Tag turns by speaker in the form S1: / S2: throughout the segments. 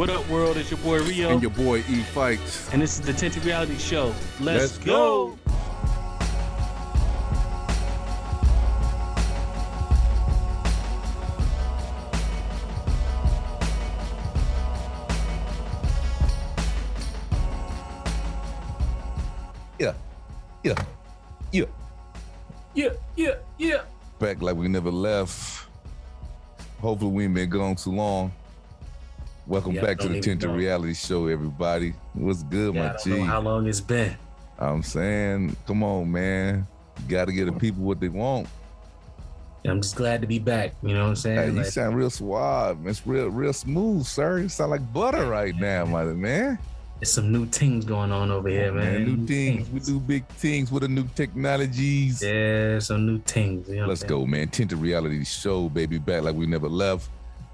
S1: What up, world? It's your boy Rio.
S2: And your boy E Fikes.
S1: And this is the Tinted Reality Show. Let's, Let's go. go.
S2: Yeah. Yeah. Yeah.
S1: Yeah. Yeah. Yeah.
S2: Back like we never left. Hopefully we ain't been gone too long. Welcome back to the Tinted Reality Show, everybody. What's good, yeah, my G?
S1: how long it's been?
S2: I'm saying, come on, man. You got to get the people what they want.
S1: I'm just glad to be back. You know what I'm saying?
S2: Hey, you sound real suave. It's real, real smooth, sir. You sound like butter right now, my man.
S1: There's some new things going on over here, man.
S2: man. New, new things. things. We do big things with the new technologies.
S1: Yeah, some new things. You know
S2: Let's go, man. Tinted Reality Show, baby. Back like we never left.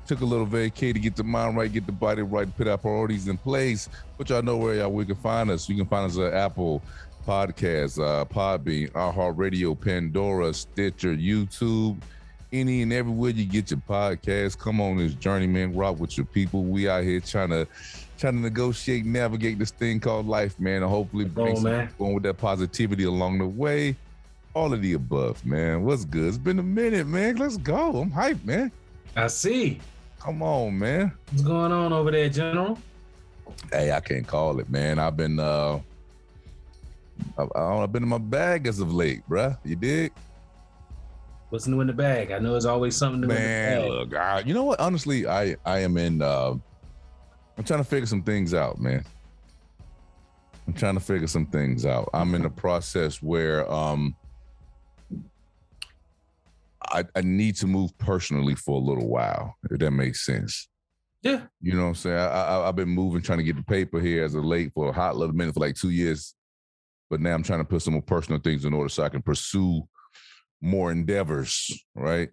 S2: Took a little vacay to get the mind right, get the body right, put our priorities in place. But y'all know where y'all we can find us. You can find us at Apple Podcasts, uh, Podbean, iHeartRadio, Pandora, Stitcher, YouTube, any and everywhere you get your podcast. Come on this journey, man. Rock with your people. We out here trying to trying to negotiate, navigate this thing called life, man, and hopefully bring some going with that positivity along the way. All of the above, man. What's good? It's been a minute, man. Let's go. I'm hyped, man.
S1: I see.
S2: Come on, man.
S1: What's going on over there, General?
S2: Hey, I can't call it, man. I've been uh I, have been in my bag as of late, bruh. You dig?
S1: What's new in the bag? I know there's always something new
S2: man,
S1: in
S2: the bag. look, I, you know what? Honestly, I I am in uh I'm trying to figure some things out, man. I'm trying to figure some things out. I'm in a process where um I, I need to move personally for a little while, if that makes sense.
S1: Yeah.
S2: You know what I'm saying? I, I, I've been moving, trying to get the paper here as a late for a hot little minute for like two years. But now I'm trying to put some more personal things in order so I can pursue more endeavors, right?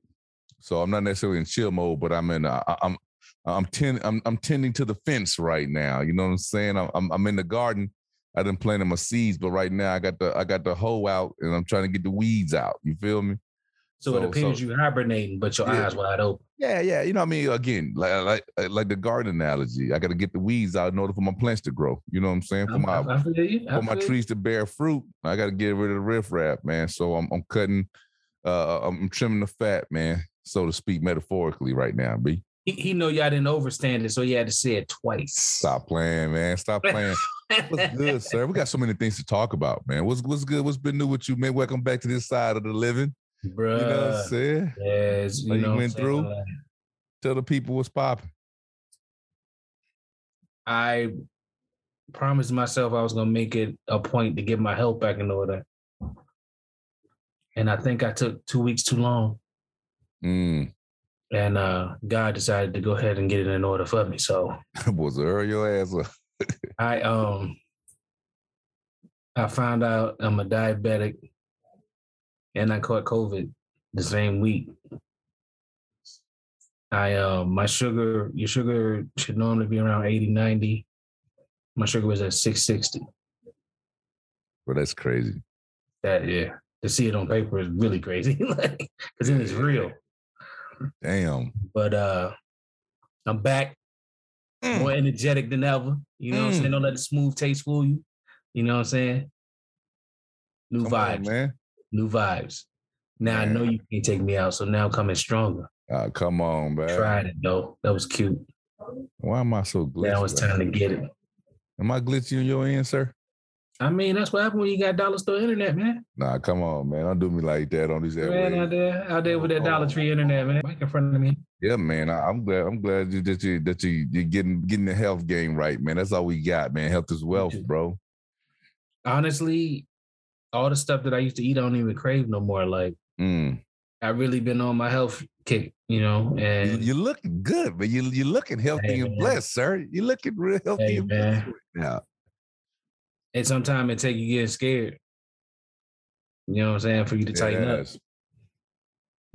S2: So I'm not necessarily in chill mode, but I'm in. Uh, I'm I'm ten, I'm I'm tending to the fence right now. You know what I'm saying? I'm I'm, I'm in the garden. I didn't plant my seeds, but right now I got the I got the hoe out and I'm trying to get the weeds out. You feel me?
S1: So, so it appears so, you hibernating, but your yeah. eyes wide open.
S2: Yeah, yeah. You know what I mean? Again, like like like the garden analogy. I got to get the weeds out in order for my plants to grow. You know what I'm saying? For my for my trees to bear fruit, I got to get rid of the riffraff, man. So I'm I'm cutting, uh, I'm trimming the fat, man, so to speak, metaphorically right now, b.
S1: He, he know y'all didn't overstand it, so he had to say it twice.
S2: Stop playing, man. Stop playing. what's good, sir? We got so many things to talk about, man. What's what's good? What's been new with you, man? Welcome back to this side of the living.
S1: Bruh.
S2: You know what I'm saying?
S1: Yes,
S2: you, you went through. Like, Tell the people what's popping.
S1: I promised myself I was gonna make it a point to get my health back in order. And I think I took two weeks too long.
S2: Mm.
S1: And uh, God decided to go ahead and get it in order for me. So
S2: was hurry your ass up.
S1: I um I found out I'm a diabetic and I caught COVID the same week. I um my sugar, your sugar should normally be around 80, 90. My sugar was at 660.
S2: Well, that's crazy.
S1: That yeah. To see it on paper is really crazy. like, cause then it's real.
S2: Damn.
S1: But uh I'm back mm. more energetic than ever. You know mm. what I'm saying? Mm. Don't let the smooth taste fool you. You know what I'm saying? New Come vibes. On, man new vibes. Now man. I know you can't take me out, so now coming stronger.
S2: Uh, come on, man.
S1: Tried it though. That was cute.
S2: Why am I so glitchy?
S1: Now it's time to get it.
S2: Am I glitchy on your end, sir?
S1: I mean, that's what happened when you got dollar store internet, man.
S2: Nah, come on, man. Don't do me like that on these
S1: Man, out there, out there with that Dollar Tree internet, man. Right in front of me.
S2: Yeah, man. I, am glad. I'm glad you, that you that you you're getting getting the health game right, man. That's all we got, man. Health is wealth, bro.
S1: Honestly, all the stuff that I used to eat, I don't even crave no more. Like
S2: mm.
S1: I really been on my health kick, you know. And
S2: you, are looking good, but you you're looking healthy hey, and man. blessed, sir. You're looking real healthy hey, and blessed right now.
S1: And sometimes it take you getting scared. You know what I'm saying? For you to tighten yes. up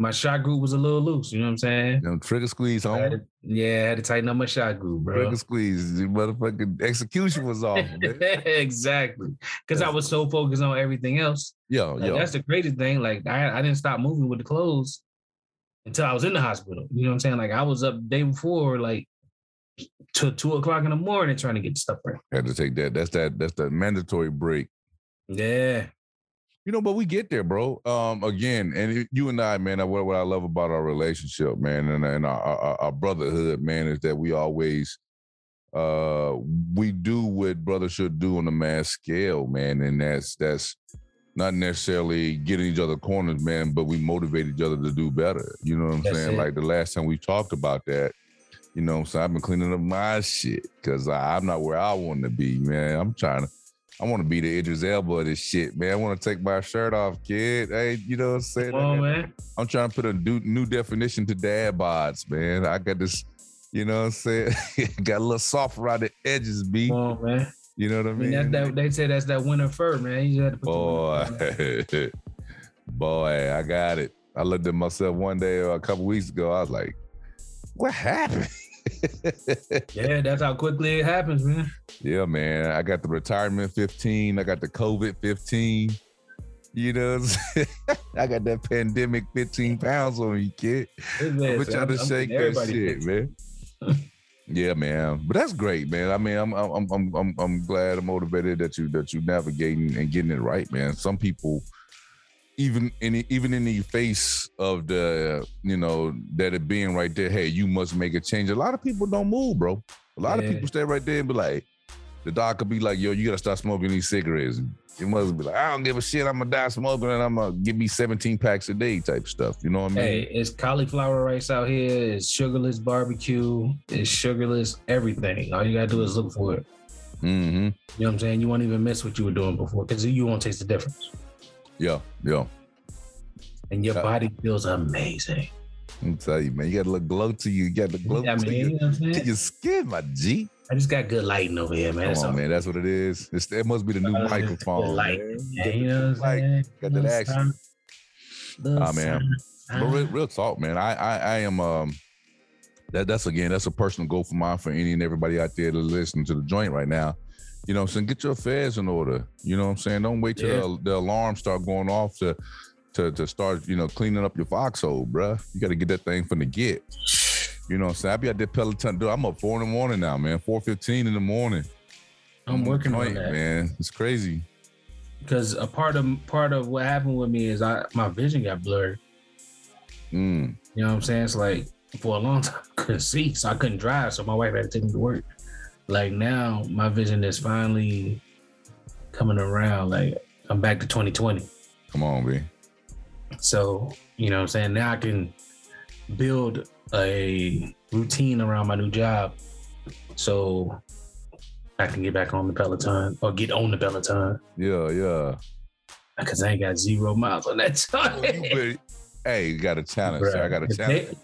S1: my shot group was a little loose. You know what I'm saying?
S2: Know, trigger squeeze home.
S1: To, yeah, I had to tighten up my shot group, bro.
S2: Trigger squeeze. The motherfucking execution was off.
S1: exactly. Because I was so focused on everything else.
S2: Yeah,
S1: like,
S2: yeah.
S1: That's the crazy thing. Like I, I didn't stop moving with the clothes until I was in the hospital. You know what I'm saying? Like I was up the day before, like till two o'clock in the morning trying to get stuff right.
S2: Had to take that. That's that. That's the mandatory break.
S1: Yeah.
S2: You know, but we get there, bro. Um, again, and you and I, man, what, what I love about our relationship, man, and, and our, our, our brotherhood, man, is that we always uh we do what brothers should do on a mass scale, man. And that's that's not necessarily getting each other corners, man, but we motivate each other to do better. You know what I'm that's saying? It. Like the last time we talked about that, you know, so I've been cleaning up my shit because I'm not where I want to be, man. I'm trying to I want to be the Idris Elba of this shit, man. I want to take my shirt off, kid. Hey, you know what I'm saying?
S1: On, man.
S2: I'm trying to put a new, new definition to dad bods, man. I got this, you know what I'm saying? got a little soft around the edges, B.
S1: On, man.
S2: You know what I mean?
S1: I mean that, they say that's that winter fur, man. You had to put
S2: Boy, boy, I got it. I looked at myself one day or a couple weeks ago. I was like, what happened?
S1: yeah, that's how quickly it happens, man.
S2: Yeah, man. I got the retirement 15. I got the COVID 15. You know, I got that pandemic 15 pounds on me, kid. I'm trying to shake that shit, man. yeah, man. But that's great, man. I mean, I'm I'm I'm I'm I'm glad I'm motivated that you that you navigating and getting it right, man. Some people even in even in the face of the you know that it being right there, hey, you must make a change. A lot of people don't move, bro. A lot yeah. of people stay right there and be like, the doc could be like, yo, you gotta start smoking these cigarettes. It must be like, I don't give a shit. I'm gonna die smoking and I'm gonna give me 17 packs a day type stuff. You know what I mean?
S1: Hey, it's cauliflower rice out here. It's sugarless barbecue. It's sugarless everything. All you gotta do is look for it.
S2: Mm-hmm. You know
S1: what I'm saying? You won't even miss what you were doing before because you won't taste the difference.
S2: Yeah, yeah.
S1: And your body feels amazing.
S2: I'm tell you, man, you got a little glow to you. You got the glow yeah, to, man, your, you know to your skin, my G.
S1: I just got good lighting over here, man.
S2: Come on, man. That's what it is. It's, it must be the new uh, microphone.
S1: Light. Yeah, you know what I'm saying?
S2: Got that action. Ah, oh, man. But real, real, talk, man. I, I, I am. Um, that that's again, that's a personal goal for mine for any and everybody out there to listen to the joint right now. You know, I'm saying get your affairs in order. You know what I'm saying? Don't wait till yeah. the, the alarm start going off to to to start, you know, cleaning up your foxhole, bruh. You got to get that thing from the get. You know what I'm saying? I be at that Peloton. Dude, I'm up four in the morning now, man. Four fifteen in the morning.
S1: I'm working on that,
S2: man. It's crazy.
S1: Because a part of part of what happened with me is I my vision got blurred.
S2: Mm.
S1: You know what I'm saying? It's like for a long time I couldn't see, so I couldn't drive. So my wife had to take me to work. Like now, my vision is finally coming around. Like I'm back to 2020.
S2: Come on, B.
S1: So, you know what I'm saying? Now I can build a routine around my new job. So I can get back on the Peloton or get on the Peloton.
S2: Yeah, yeah.
S1: Because I ain't got zero miles on that time.
S2: hey, you got a challenge. Bruh, I got a challenge. They,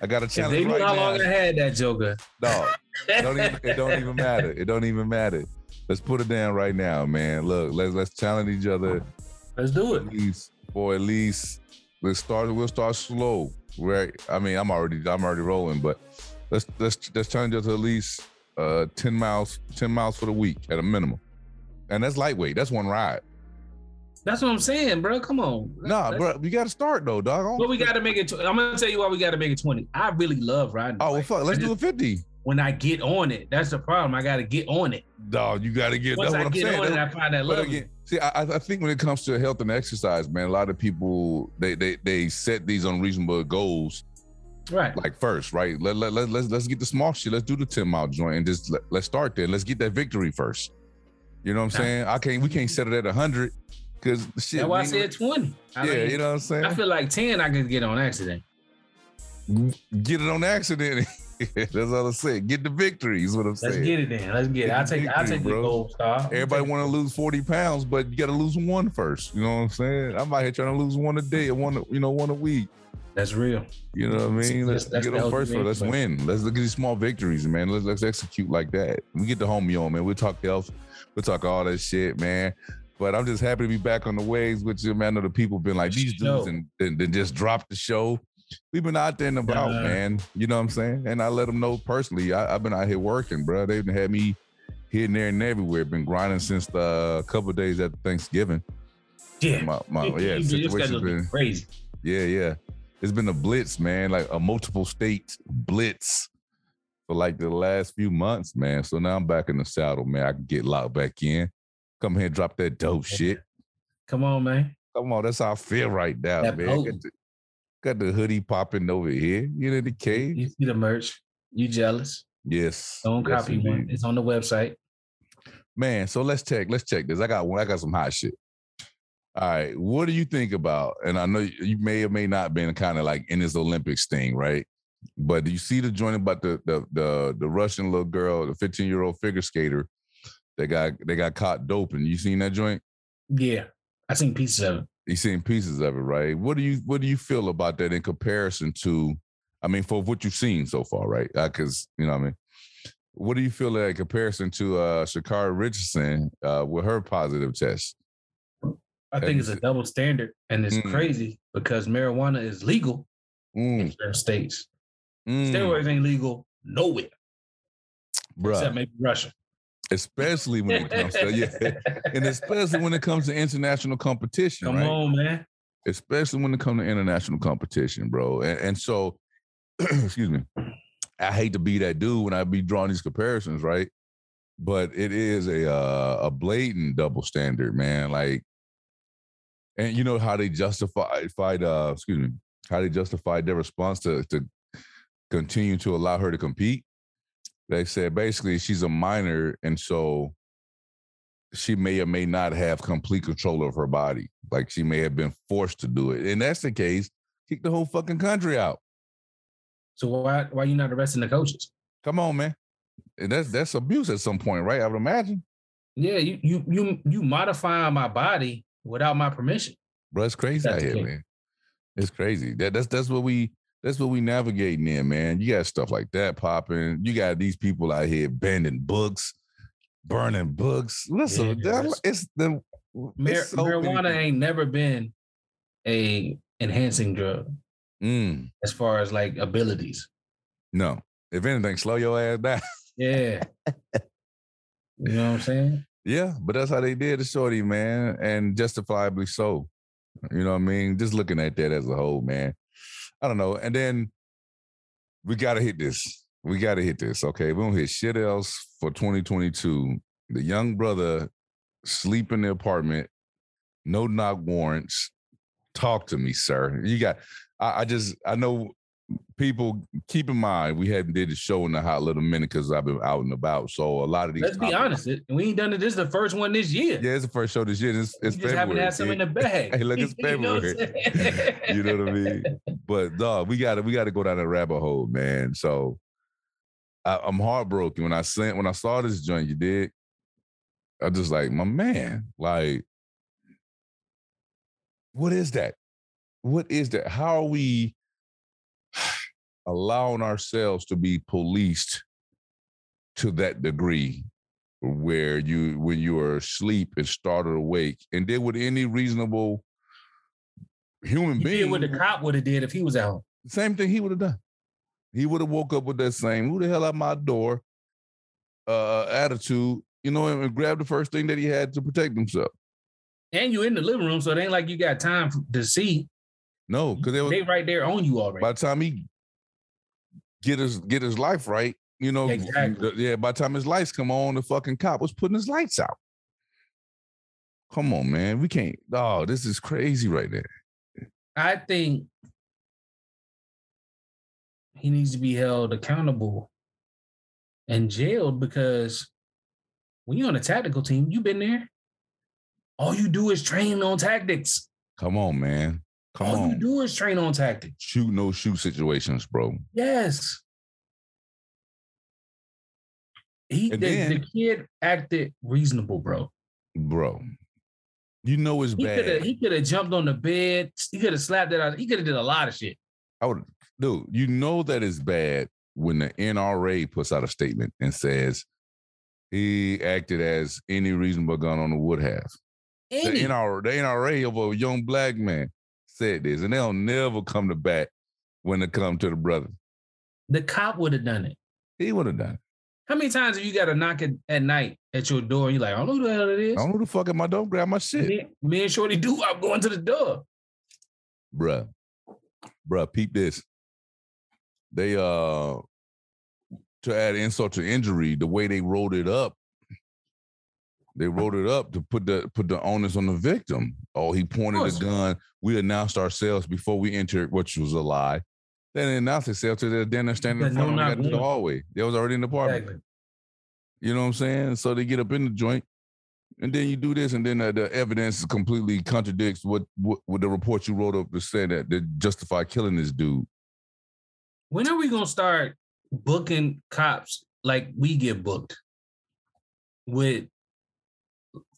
S2: I got a challenge.
S1: They knew
S2: right
S1: how long I had that joker.
S2: No, it don't, even, it don't even matter. It don't even matter. Let's put it down right now, man. Look, let's let's challenge each other.
S1: Let's do it.
S2: At least for at least let's start. We'll start slow. Right. I mean, I'm already I'm already rolling, but let's let's let's challenge us to at least uh 10 miles 10 miles for the week at a minimum, and that's lightweight. That's one ride.
S1: That's what I'm saying, bro. Come on.
S2: Nah, bro, we got to start though, dog.
S1: But we got to make it. I'm gonna tell you why we got to make it 20. I really love riding.
S2: Oh well, fuck. Let's do a 50
S1: when I get on it. That's the problem. I got to get on it.
S2: Dog, you got to get.
S1: Once
S2: that's
S1: I
S2: what
S1: get
S2: I'm saying.
S1: on it, I find that love. Again,
S2: see, I, I think when it comes to health and exercise, man, a lot of people they they they set these unreasonable goals.
S1: Right.
S2: Like first, right? Let, let, let, let's let's get the small shit. Let's do the 10 mile joint and just let, let's start there. Let's get that victory first. You know what I'm saying? I can't we can't set it at 100 because shit.
S1: That's why I said 20.
S2: I yeah, mean, you know what I'm saying? I
S1: feel like 10 I could get on accident.
S2: Get it on accident. That's all I'm saying. Get the victory is what I'm saying.
S1: Let's get it then. Let's get, get it. I'll take victory, I'll take bro. the gold star.
S2: Everybody want to lose 40 pounds, but you got to lose one first. You know what I'm saying? I'm out here trying to lose one a day or one, you know, one a week.
S1: That's real.
S2: You know what I mean? Let's that's, get on first. Let's win. Let's look at these small victories, man. Let's let's execute like that. We get the homie on, man. We'll talk health. We'll talk all that shit, man. But I'm just happy to be back on the waves with you, man. I know the people been like these dudes and, and, and just dropped the show we've been out there and about, uh, man. You know what I'm saying? And I let them know personally. I, have been out here working, bro. They've had me here and there and everywhere. Been grinding since the couple days after Thanksgiving.
S1: Yeah,
S2: my, my yeah, situation's been
S1: crazy.
S2: Yeah, yeah. It's been a blitz, man. Like a multiple state blitz for like the last few months, man. So now I'm back in the saddle, man. I can get locked back in. Come here and drop that dope shit.
S1: Come on, man.
S2: Come on, that's how I feel right now, that man. Got the, hoodie popping over here. You know the cave.
S1: You see the merch. You jealous?
S2: Yes.
S1: Don't copy indeed. one. It's on the website.
S2: Man, so let's check. Let's check this. I got one. I got some hot shit. All right. What do you think about? And I know you may or may not been kind of like in this Olympics thing, right? But do you see the joint about the the the, the Russian little girl, the 15 year old figure skater they got they got caught doping? You seen that joint?
S1: Yeah, I seen pieces of it.
S2: You seen pieces of it, right? What do you what do you feel about that in comparison to? I mean, for what you've seen so far, right? Because you know, what I mean, what do you feel like in comparison to uh Richardson uh, with her positive test?
S1: I think it's a double standard, and it's mm. crazy because marijuana is legal mm. in certain states. Mm. Steroids ain't legal nowhere, Bruh. except maybe Russia.
S2: Especially when it comes to yeah, and especially when it comes to international competition.
S1: Come
S2: right?
S1: on, man.
S2: Especially when it comes to international competition, bro. And, and so, excuse me, I hate to be that dude when I be drawing these comparisons, right? But it is a uh, a blatant double standard, man. Like, and you know how they justified, uh, excuse me, how they justified their response to to continue to allow her to compete. They said basically she's a minor, and so she may or may not have complete control of her body. Like she may have been forced to do it. And that's the case, kick the whole fucking country out.
S1: So why why you not arresting the coaches?
S2: Come on, man. And that's that's abuse at some point, right? I would imagine.
S1: Yeah, you you you you modify my body without my permission.
S2: Bro, it's crazy out here, man. It's crazy. That that's that's what we that's what we navigating in, man. You got stuff like that popping. You got these people out here bending books, burning books. Listen, yeah, that, it's the
S1: mar- so marijuana ain't never been a enhancing drug mm. as far as like abilities.
S2: No, if anything, slow your ass down.
S1: Yeah, you know what I'm saying.
S2: Yeah, but that's how they did the shorty, man, and justifiably so. You know what I mean? Just looking at that as a whole, man. I don't know. And then we gotta hit this. We gotta hit this. Okay. We don't hit shit else for 2022. The young brother sleep in the apartment, no knock warrants. Talk to me, sir. You got I, I just I know people keep in mind we hadn't did the show in a hot little minute because I've been out and about. So a lot of these.
S1: Let's topics, be honest, it, we ain't done it. This is the first one this year.
S2: Yeah, it's the first show this year. It's, it's
S1: you
S2: just
S1: haven't had some in the bag.
S2: hey, look, it's February. you, know you know what I mean? But dog, we got we got to go down that rabbit hole, man. So I, am heartbroken when I sent when I saw this joint. You did. I just like my man, like. What is that? What is that? How are we allowing ourselves to be policed to that degree where you when you are asleep and started awake. And then with any reasonable human
S1: you
S2: being did
S1: what the cop would have did if he was out
S2: same thing he would have done. He would have woke up with that same who the hell at my door uh attitude you know and grabbed the first thing that he had to protect himself.
S1: And you're in the living room so it ain't like you got time to see
S2: no because
S1: they, they right there on you already
S2: by the time he get his get his life right. You know, exactly. yeah. By the time his lights come on, the fucking cop was putting his lights out. Come on, man. We can't. Oh, this is crazy right there.
S1: I think he needs to be held accountable and jailed because when you're on a tactical team, you've been there. All you do is train on tactics.
S2: Come on, man. Come
S1: All
S2: on.
S1: you do is train on tactics.
S2: Shoot no shoot situations, bro.
S1: Yes. He the, then, the, kid acted reasonable, bro.
S2: Bro. You know it's
S1: he
S2: bad.
S1: He could have jumped on the bed. He could have slapped it out. He could have did a lot of shit.
S2: I would dude, you know that it's bad when the NRA puts out a statement and says he acted as any reasonable gun owner would have. Any. The NRA, the NRA of a young black man said this, and they'll never come to bat when it come to the brother.
S1: The cop would have done it.
S2: He would have done it.
S1: How many times have you got to knock it at night at your door and you're like, I don't know who the hell it is?
S2: I don't know who the fuck at my door, grab my shit.
S1: Me, me and Shorty do, I'm going to the door.
S2: Bruh. Bruh, peep this. They uh to add insult to injury, the way they wrote it up, they wrote it up to put the put the onus on the victim. Oh, he pointed a gun. We announced ourselves before we entered, which was a lie. Then they announced themselves to the then they're standing in front of the hallway. They was already in the apartment. Exactly. You know what I'm saying? So they get up in the joint, and then you do this, and then the, the evidence completely contradicts what, what, what the report you wrote up to say that that justify killing this dude.
S1: When are we gonna start booking cops like we get booked with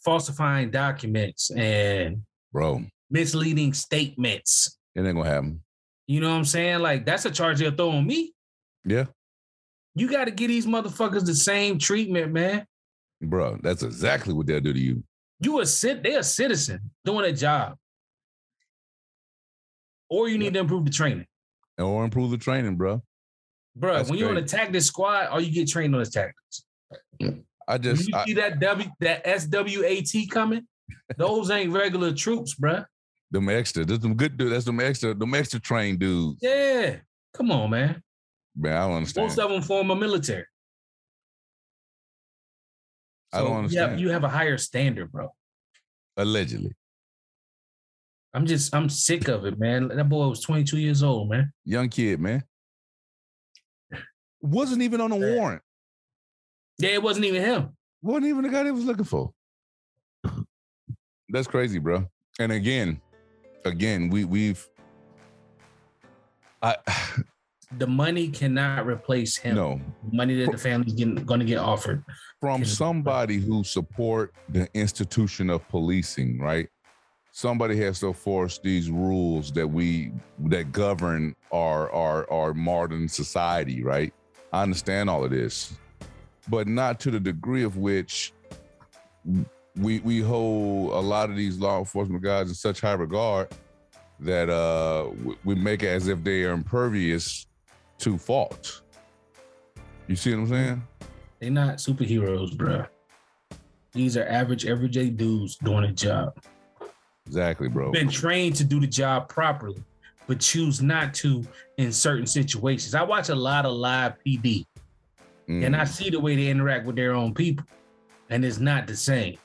S1: falsifying documents and
S2: bro
S1: misleading statements?
S2: It ain't gonna happen.
S1: You know what I'm saying? Like that's a charge they'll throw on me.
S2: Yeah.
S1: You got to give these motherfuckers the same treatment, man.
S2: Bro, that's exactly what they'll do to you.
S1: You a sit, they're a citizen doing a job. Or you need to improve the training.
S2: Or improve the training, bro.
S1: Bro, That's when you're on a tactics squad, all you get trained on is tactics.
S2: I just
S1: when you
S2: I,
S1: see that W that SWAT coming, those ain't regular troops, bro.
S2: Them extra, there's some good dude. That's them extra, them extra trained dudes.
S1: Yeah, come on, man.
S2: Man, I don't understand.
S1: Most of them former military.
S2: So I don't understand.
S1: You you have a higher standard, bro.
S2: Allegedly.
S1: I'm just, I'm sick of it, man. That boy was 22 years old, man.
S2: Young kid, man. Wasn't even on a warrant.
S1: Yeah, it wasn't even him.
S2: Wasn't even the guy they was looking for. That's crazy, bro. And again, again, we we've I
S1: the money cannot replace him.
S2: No
S1: money that the family's going to get offered
S2: from somebody who support the institution of policing, right? Somebody has to force these rules that we that govern our our our modern society, right? I understand all of this, but not to the degree of which we we hold a lot of these law enforcement guys in such high regard that uh we make it as if they are impervious to fault. You see what I'm saying?
S1: They're not superheroes, bro. These are average, everyday dudes doing a job.
S2: Exactly, bro.
S1: Been trained to do the job properly, but choose not to in certain situations. I watch a lot of live PD, mm. and I see the way they interact with their own people, and it's not the same.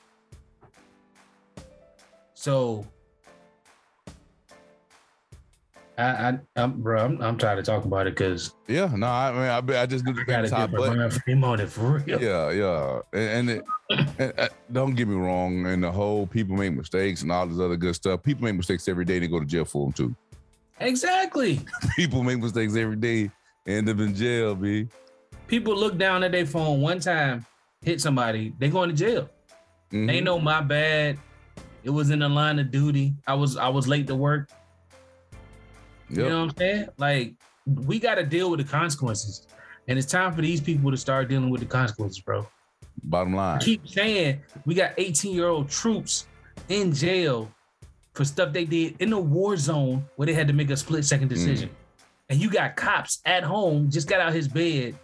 S1: So I, I, I'm, bro, I'm, I'm tired of talking about it because
S2: yeah, no, I mean, I, I just do the
S1: gotta top get my frame on it for real.
S2: Yeah, yeah, and, and, it, and uh, don't get me wrong, and the whole people make mistakes and all this other good stuff. People make mistakes every day. They go to jail for them too.
S1: Exactly.
S2: people make mistakes every day. End up in jail, b.
S1: People look down at their phone one time, hit somebody, they going to jail. Mm-hmm. They know my bad. It was in the line of duty. I was I was late to work. Yep. You know what I'm saying? Like we got to deal with the consequences, and it's time for these people to start dealing with the consequences, bro.
S2: Bottom line.
S1: I keep saying we got 18 year old troops in jail for stuff they did in a war zone where they had to make a split second decision, mm. and you got cops at home just got out his bed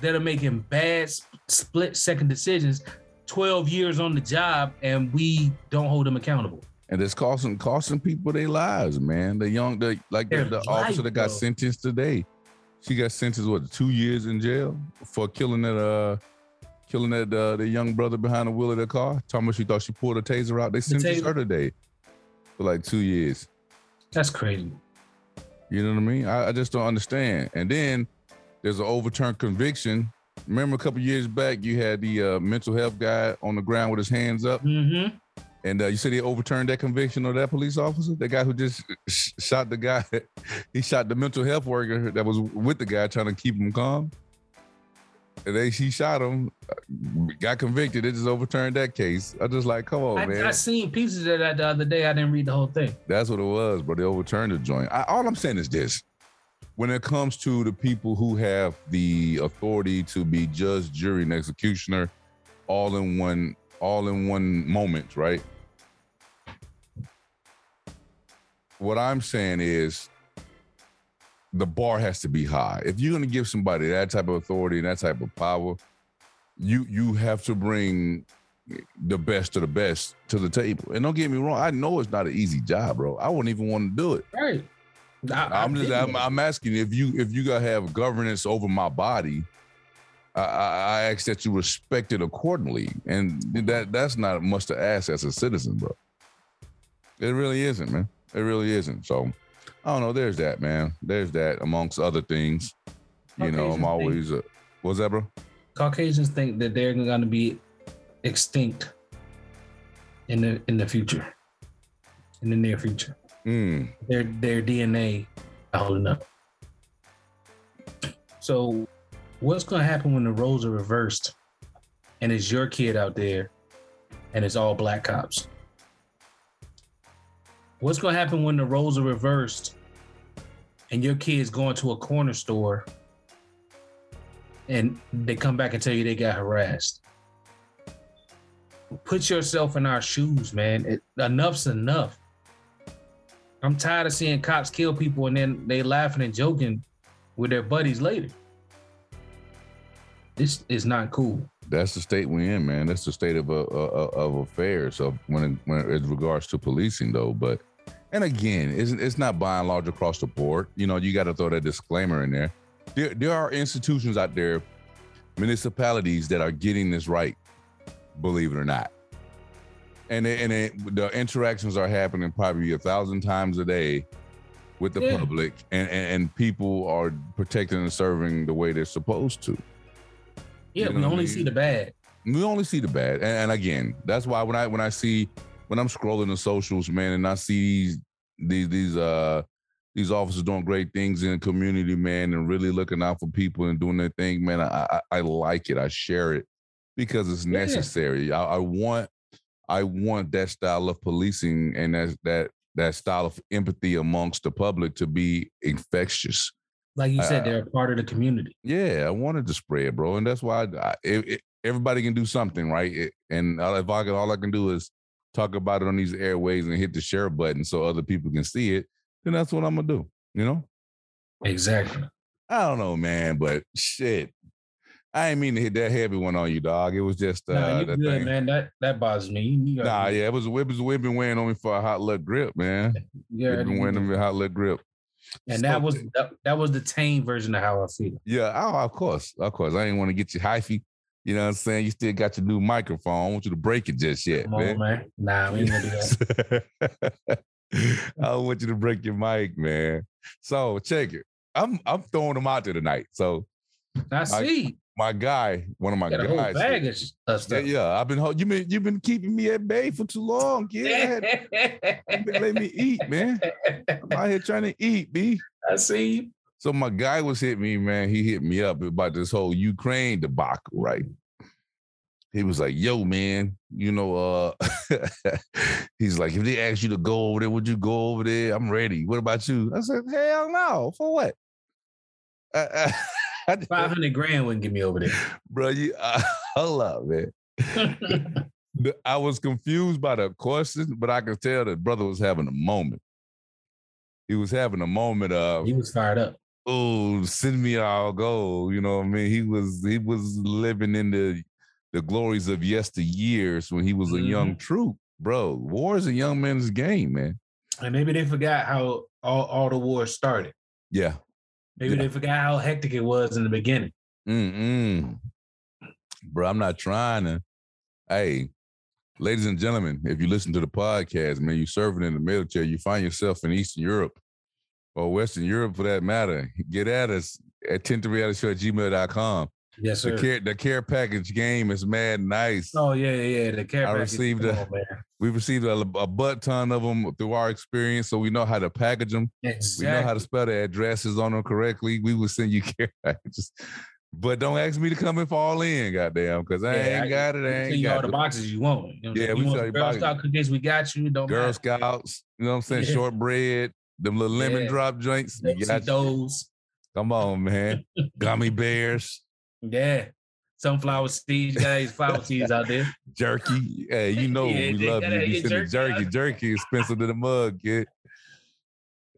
S1: that are making bad split second decisions 12 years on the job and we don't hold them accountable
S2: and it's costing costing people their lives, man. The young, the like the, the officer that got sentenced today, she got sentenced what two years in jail for killing that uh killing that uh, the young brother behind the wheel of the car. About she thought she pulled a taser out. They sentenced the her today for like two years.
S1: That's crazy.
S2: You know what I mean? I, I just don't understand. And then there's an overturned conviction. Remember a couple years back, you had the uh, mental health guy on the ground with his hands up.
S1: Mm-hmm.
S2: And uh, you said he overturned that conviction of that police officer, the guy who just sh- shot the guy. he shot the mental health worker that was with the guy trying to keep him calm. And they he shot him, got convicted. They just overturned that case. I just like, come on,
S1: I,
S2: man.
S1: I seen pieces of that the other day. I didn't read the whole thing.
S2: That's what it was, but they overturned the joint. I, all I'm saying is this: when it comes to the people who have the authority to be judge, jury, and executioner, all in one, all in one moment, right? what I'm saying is the bar has to be high. If you're going to give somebody that type of authority and that type of power, you you have to bring the best of the best to the table. And don't get me wrong, I know it's not an easy job, bro. I wouldn't even want to do it.
S1: Right.
S2: I, am just I'm, I'm, asking if you if you gotta have governance over my body, I, I, I ask that you respect it accordingly, and that that's not much to ask as a citizen, bro. It really isn't, man. It really isn't. So I don't know. There's that, man. There's that amongst other things. You know, I'm always. Think, uh, what's that, bro?
S1: Caucasians think that they're going to be extinct in the in the future, in the near future. Mm. Their their DNA holding up. So, what's going to happen when the roles are reversed, and it's your kid out there, and it's all black cops? What's going to happen when the roles are reversed, and your kid's going to a corner store, and they come back and tell you they got harassed? Put yourself in our shoes, man. It, enough's enough. I'm tired of seeing cops kill people and then they laughing and joking with their buddies later. This is not cool.
S2: That's the state we're in, man. That's the state of uh, uh, uh of affairs of when it, when it regards to policing, though. But and again, it's it's not by and large across the board. You know, you got to throw that disclaimer in there. There there are institutions out there, municipalities that are getting this right. Believe it or not and it, and it, the interactions are happening probably a thousand times a day with the yeah. public, and, and, and people are protecting and serving the way they're supposed to.
S1: Yeah, you know we only I mean? see the bad.
S2: We only see the bad, and, and, again, that's why when I when I see when I'm scrolling the socials, man, and I see these these these uh these officers doing great things in the community, man, and really looking out for people and doing their thing, man. I I, I like it. I share it because it's necessary. Yeah. I, I want I want that style of policing and that that that style of empathy amongst the public to be infectious.
S1: Like you said, uh, they're a part of the community.
S2: Yeah, I wanted to spread, bro, and that's why I, it, everybody can do something, right? It, and if I can, all I can do is talk about it on these airways and hit the share button so other people can see it. Then that's what I'm gonna do. You know?
S1: Exactly.
S2: I don't know, man, but shit, I ain't mean to hit that heavy one on you, dog. It was just uh,
S1: nah, you good, thing. man. That that bothers me.
S2: You nah, yeah, it was it was we've been wearing on me for a hot luck grip, man. Yeah, we've been wearing me hot luck grip.
S1: And so, that was that, that, was the tame version of how I feel.
S2: Yeah, oh, of course, of course. I didn't want to get you hyphy. You know what I'm saying? You still got your new microphone. I want you to break it just yet,
S1: Come man. On, man. Nah, we ain't gonna do that. I
S2: don't want you to break your mic, man. So check it. I'm I'm throwing them out there tonight. So
S1: I see
S2: my guy, one of my guys. Whole bag of stuff. Yeah, yeah, I've been you've been you've been keeping me at bay for too long, kid. been let me eat, man. I'm out here trying to eat, b.
S1: I see.
S2: So my guy was hit me, man. He hit me up about this whole Ukraine debacle, right? He was like, "Yo, man, you know, uh, he's like, if they ask you to go over there, would you go over there? I'm ready. What about you?" I said, "Hell no. For what?"
S1: Uh, uh, Five hundred grand wouldn't get me over there,
S2: bro. You uh, hold up, man. I was confused by the question, but I could tell that brother was having a moment. He was having a moment of
S1: he was fired up.
S2: Oh, send me all go. You know what I mean? He was he was living in the the glories of yesteryears when he was a mm-hmm. young troop. Bro, war is a young man's game, man.
S1: And maybe they forgot how all, all the wars started.
S2: Yeah.
S1: Maybe yeah. they forgot how hectic it was in the beginning.
S2: Mm-mm. Bro, I'm not trying to. Hey, ladies and gentlemen, if you listen to the podcast, man, you're serving in the military, you find yourself in Eastern Europe or Western Europe for that matter, get at us at 1038show at gmail.com.
S1: Yes, sir.
S2: The care, the care package game is mad nice.
S1: Oh yeah, yeah. The care I package.
S2: Received a, we received a, a butt ton of them through our experience, so we know how to package them. Exactly. We know how to spell the addresses on them correctly. We will send you care packages. But don't ask me to come and fall in, goddamn, because I yeah, ain't got it. I ain't got
S1: all the boxes you want. You know,
S2: yeah,
S1: you
S2: we
S1: want Girl Scout cookies, we got you. Don't
S2: Girl matter. Scouts, you know what I'm saying? Yeah. Shortbread, them little lemon yeah. drop joints.
S1: We got those.
S2: Come on, man. Gummy bears.
S1: Yeah sunflower seeds. guys, flower seeds out there.
S2: Jerky. Hey, you know yeah, we love you. You send jerky. Jerky. jerky expensive to the mug, kid.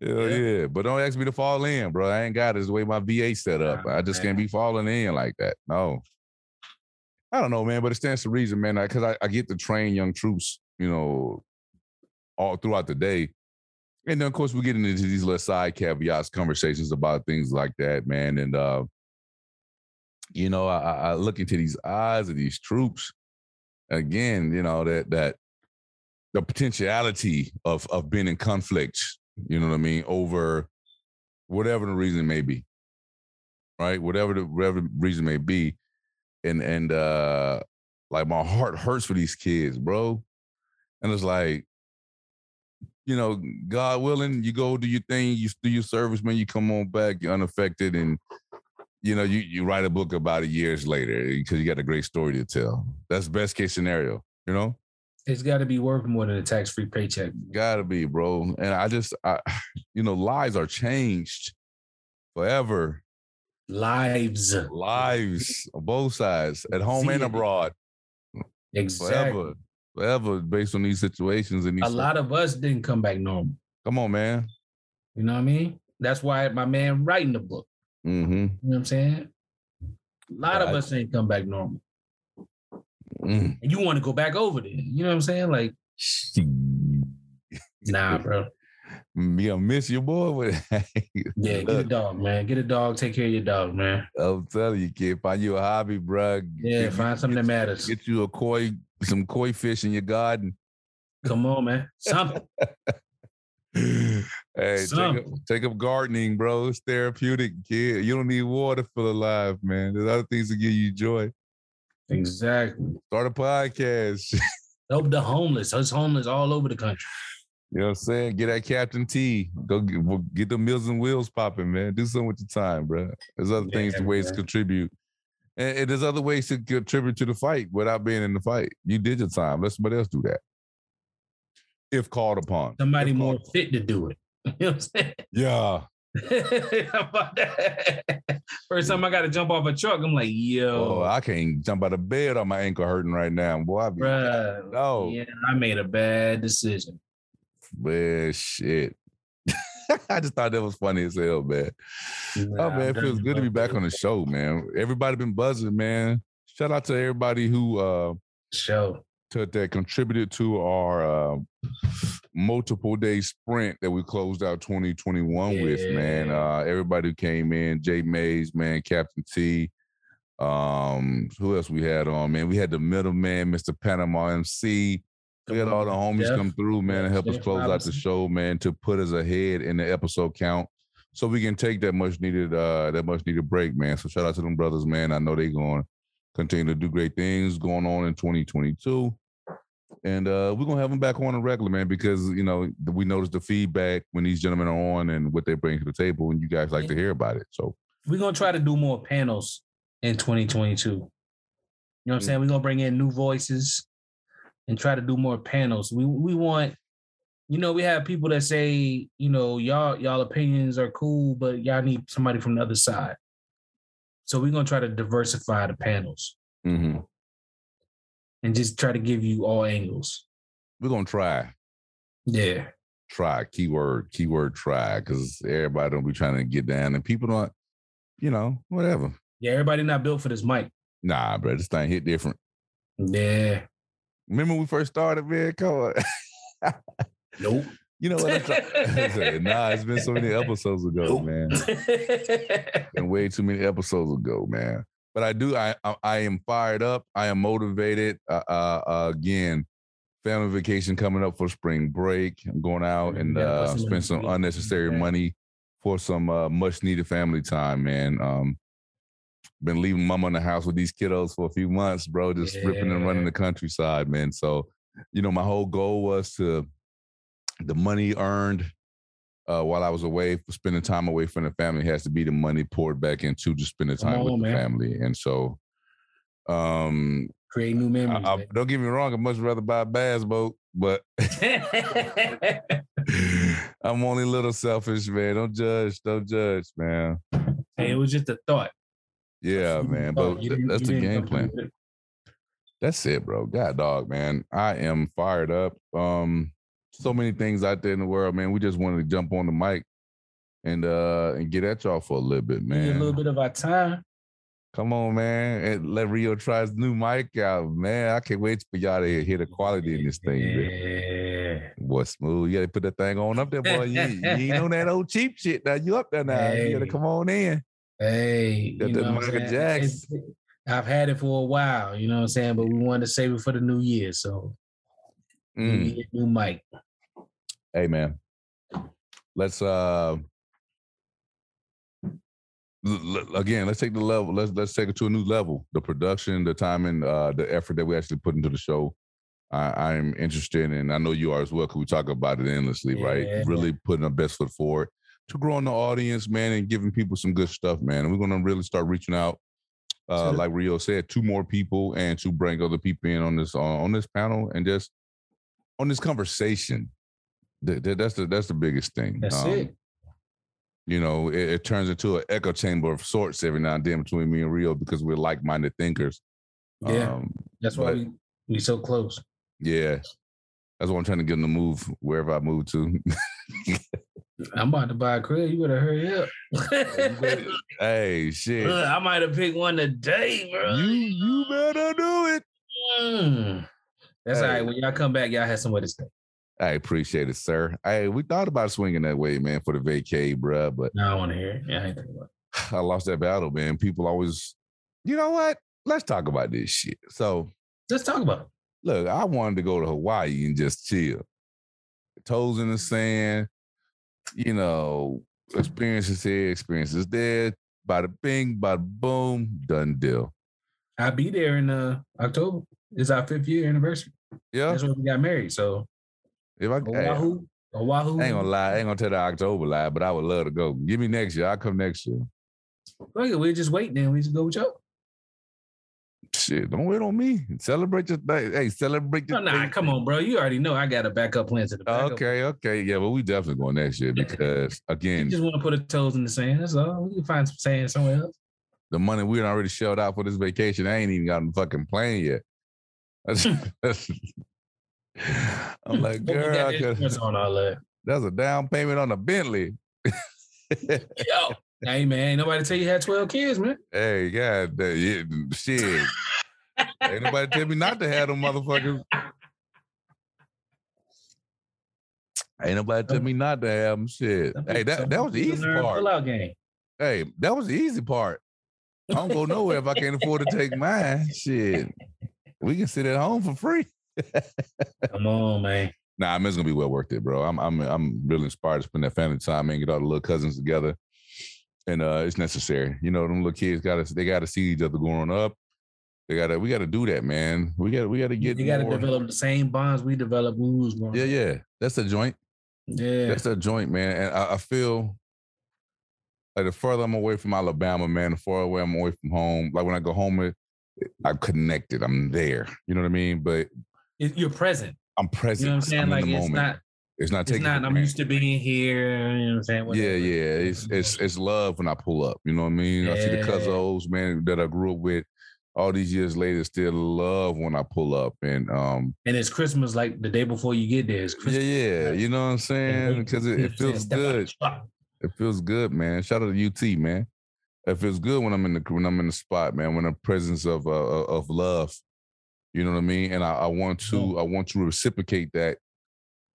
S2: Hell yeah. yeah. But don't ask me to fall in, bro. I ain't got it. It's the way my VA set up. I just man. can't be falling in like that. No. I don't know, man, but it stands to reason, man. Because I, I, I, get to train young troops, you know, all throughout the day. And then of course we get into these little side caveats, conversations about things like that, man. And uh, you know, I, I look into these eyes of these troops again, you know, that that the potentiality of of being in conflict, you know what I mean, over whatever the reason may be. Right? Whatever the whatever reason may be. And and uh like my heart hurts for these kids, bro. And it's like, you know, God willing, you go do your thing, you do your service, man, you come on back, you're unaffected, and you know, you you write a book about it years later eh, because you got a great story to tell. That's best case scenario, you know?
S1: It's got to be worth more than a tax free paycheck.
S2: Got to be, bro. And I just, I, you know, lives are changed forever.
S1: Lives,
S2: lives on both sides, at home See and abroad.
S1: Exactly.
S2: Forever, forever, based on these situations and these.
S1: A lot of us didn't come back normal.
S2: Come on, man.
S1: You know what I mean? That's why my man writing the book.
S2: Mm-hmm.
S1: You know what I'm saying? A lot of us ain't come back normal. Mm. And you want to go back over there. You know what I'm saying? Like, nah, bro.
S2: Me, I miss your boy. With it.
S1: Yeah, get a dog, man. Get a dog. Take care of your dog, man.
S2: I'm telling you, kid. Find you a hobby, bro.
S1: Yeah, get, find something that matters.
S2: Get you a koi, some koi fish in your garden.
S1: Come on, man. Something.
S2: Hey, take up, take up, gardening, bro. It's therapeutic, kid. You don't need water for feel alive, man. There's other things that give you joy.
S1: Exactly.
S2: Start a podcast.
S1: Help the homeless. Us homeless all over the country.
S2: You know what I'm saying? Get that Captain T. Go get, get the Meals and Wheels popping, man. Do something with your time, bro. There's other yeah, things, the ways man. to contribute. And, and, there's other ways to contribute to the fight without being in the fight. You did your time. Let somebody else do that. If called upon.
S1: Somebody more fit to do it. You know what I'm saying?
S2: Yeah.
S1: First time I got to jump off a truck, I'm like, yo.
S2: Oh, I can't jump out of bed on my ankle hurting right now. Boy, I be,
S1: Bruh,
S2: no.
S1: Yeah, I made a bad decision.
S2: Man, shit. I just thought that was funny as hell, man. Nah, oh man, it feels good to be back on the show, man. Everybody been buzzing, man. Shout out to everybody who uh
S1: show
S2: to, that contributed to our uh, multiple day sprint that we closed out 2021 yeah. with, man. Uh, everybody who came in, Jay Mays, man, Captain T. Um, who else we had on, man? We had the middleman, Mr. Panama MC. We had all the homies come through, man, and help us close out the show, man, to put us ahead in the episode count. So we can take that much needed, uh, that much needed break, man. So shout out to them brothers, man. I know they going continue to do great things going on in 2022. And uh, we're gonna have them back on a regular, man, because you know we notice the feedback when these gentlemen are on and what they bring to the table, and you guys like to hear about it. So
S1: we're gonna try to do more panels in 2022. You know what I'm saying? We're gonna bring in new voices and try to do more panels. We we want, you know, we have people that say, you know, y'all y'all opinions are cool, but y'all need somebody from the other side. So we're gonna try to diversify the panels.
S2: Mm-hmm.
S1: And just try to give you all angles.
S2: We're gonna try.
S1: Yeah.
S2: Try. Keyword, keyword try. Cause everybody don't be trying to get down and people don't, you know, whatever.
S1: Yeah, everybody not built for this mic.
S2: Nah, bro. This thing hit different.
S1: Yeah.
S2: Remember when we first started, man? Come on.
S1: nope.
S2: You know what I'm trying? nah, it's been so many episodes ago, man. and way too many episodes ago, man. But I do. I I, I am fired up. I am motivated. Uh, uh, uh, again, family vacation coming up for spring break. I'm going out and uh, spend some unnecessary money for some uh, much needed family time, man. Um, been leaving mama in the house with these kiddos for a few months, bro. Just yeah. ripping and running the countryside, man. So, you know, my whole goal was to the money earned uh, while I was away, spending time away from the family has to be the money poured back into just spending time on, with man. the family. And so, um,
S1: create new memories. I, I,
S2: don't get me wrong, I'd much rather buy a bass boat, but I'm only a little selfish, man. Don't judge, don't judge, man.
S1: Hey, it was just a thought.
S2: Yeah, man. But that's the game plan. That's it, bro. God dog, man. I am fired up. Um, so many things out there in the world, man. We just wanted to jump on the mic and uh and get at y'all for a little bit, man.
S1: A little bit of our time.
S2: Come on, man. And let Rio try his new mic out, man. I can't wait for y'all to hear the quality in this thing.
S1: Yeah.
S2: Boy, smooth. You gotta put that thing on up there, boy. You, you ain't on that old cheap shit now. You up there now. Hey. You gotta come on in.
S1: Hey,
S2: you know Michael Jackson.
S1: I've had it for a while, you know what I'm saying? But we wanted to save it for the new year. So mm. new mic.
S2: Hey man. Let's uh again, let's take the level. Let's let's take it to a new level. The production, the timing, uh, the effort that we actually put into the show. I, am interested, and I know you are as well. Because we talk about it endlessly, yeah. right? Really putting our best foot forward to growing the audience, man, and giving people some good stuff, man. And we're gonna really start reaching out, uh, like Rio said, two more people, and to bring other people in on this uh, on this panel, and just on this conversation. That, that's the that's the biggest thing.
S1: That's um, it
S2: you know, it, it, turns into an echo chamber of sorts every now and then between me and Rio because we're like-minded thinkers.
S1: Yeah, um, that's why but, we we so close.
S2: Yeah, that's why I'm trying to get him to move wherever I move to.
S1: I'm about to buy a crib. You better hurry up.
S2: hey, shit!
S1: I might have picked one today, bro.
S2: You you better do it.
S1: Mm. That's hey. all right. When y'all come back, y'all have somewhere to stay.
S2: I appreciate it, sir. Hey, we thought about swinging that way, man, for the vacay, bro. But
S1: no, I want to hear it. Yeah, I ain't about
S2: it. I lost that battle, man. People always, you know what? Let's talk about this shit. So
S1: let's talk about it.
S2: Look, I wanted to go to Hawaii and just chill. Toes in the sand, you know, experiences here, experiences there. Bada bing, bada boom, done deal.
S1: I'll be there in uh October. It's our fifth year anniversary.
S2: Yeah.
S1: That's when we got married. So
S2: if I
S1: Oahu, hey, Oahu.
S2: I ain't gonna lie, I ain't gonna tell the October lie, but I would love to go. Give me next year. I'll come next year.
S1: Look, we just wait then. We just go with you.
S2: Shit, don't wait on me. Celebrate your day. Hey, celebrate your
S1: no, Nah, come on, bro. You already know I got a backup plan to the
S2: back. Okay, okay. Yeah, but we definitely going next year because again,
S1: you just want to put our toes in the sand. That's all. We can find some sand somewhere else.
S2: The money we already shelled out for this vacation, I ain't even got a fucking plane yet. That's, that's I'm like, girl, that. That's a down payment on a Bentley.
S1: Yo, hey man, ain't nobody tell you had 12 kids, man.
S2: Hey, God, yeah, shit. ain't nobody tell me not to have them motherfuckers. Ain't nobody tell me not to have them. Shit. Hey, that, that was the easy part. Hey, that was the easy part. I don't go nowhere if I can't afford to take mine. Shit. We can sit at home for free.
S1: Come on, man.
S2: Nah, I mean, it's gonna be well worth it, bro. I'm I'm I'm really inspired to spend that family time and get all the little cousins together. And uh it's necessary. You know, them little kids gotta they gotta see each other growing up. They gotta we gotta do that, man. We gotta we gotta get
S1: You gotta more. develop the same bonds we developed when we was growing
S2: Yeah, yeah. That's a joint.
S1: Yeah.
S2: That's a joint, man. And I, I feel like the further I'm away from Alabama, man, the further away I'm away from home. Like when I go home, I'm connected. I'm there. You know what I mean? But
S1: you're present.
S2: I'm present. You know what I'm saying? I'm like it's moment. not. It's not taking.
S1: It's not. I'm used to being here. You know what I'm saying?
S2: Whatever. Yeah, yeah. It's it's it's love when I pull up. You know what I mean? Yeah. I see the cousins, man, that I grew up with. All these years later, still love when I pull up, and um.
S1: And it's Christmas like the day before you get there. It's Christmas.
S2: Yeah, yeah. You know what I'm saying? Because it, it feels good. It feels good, man. Shout out to UT, man. It feels good when I'm in the when I'm in the spot, man. When the presence of uh, of love you know what I mean? And I, I want to I want to reciprocate that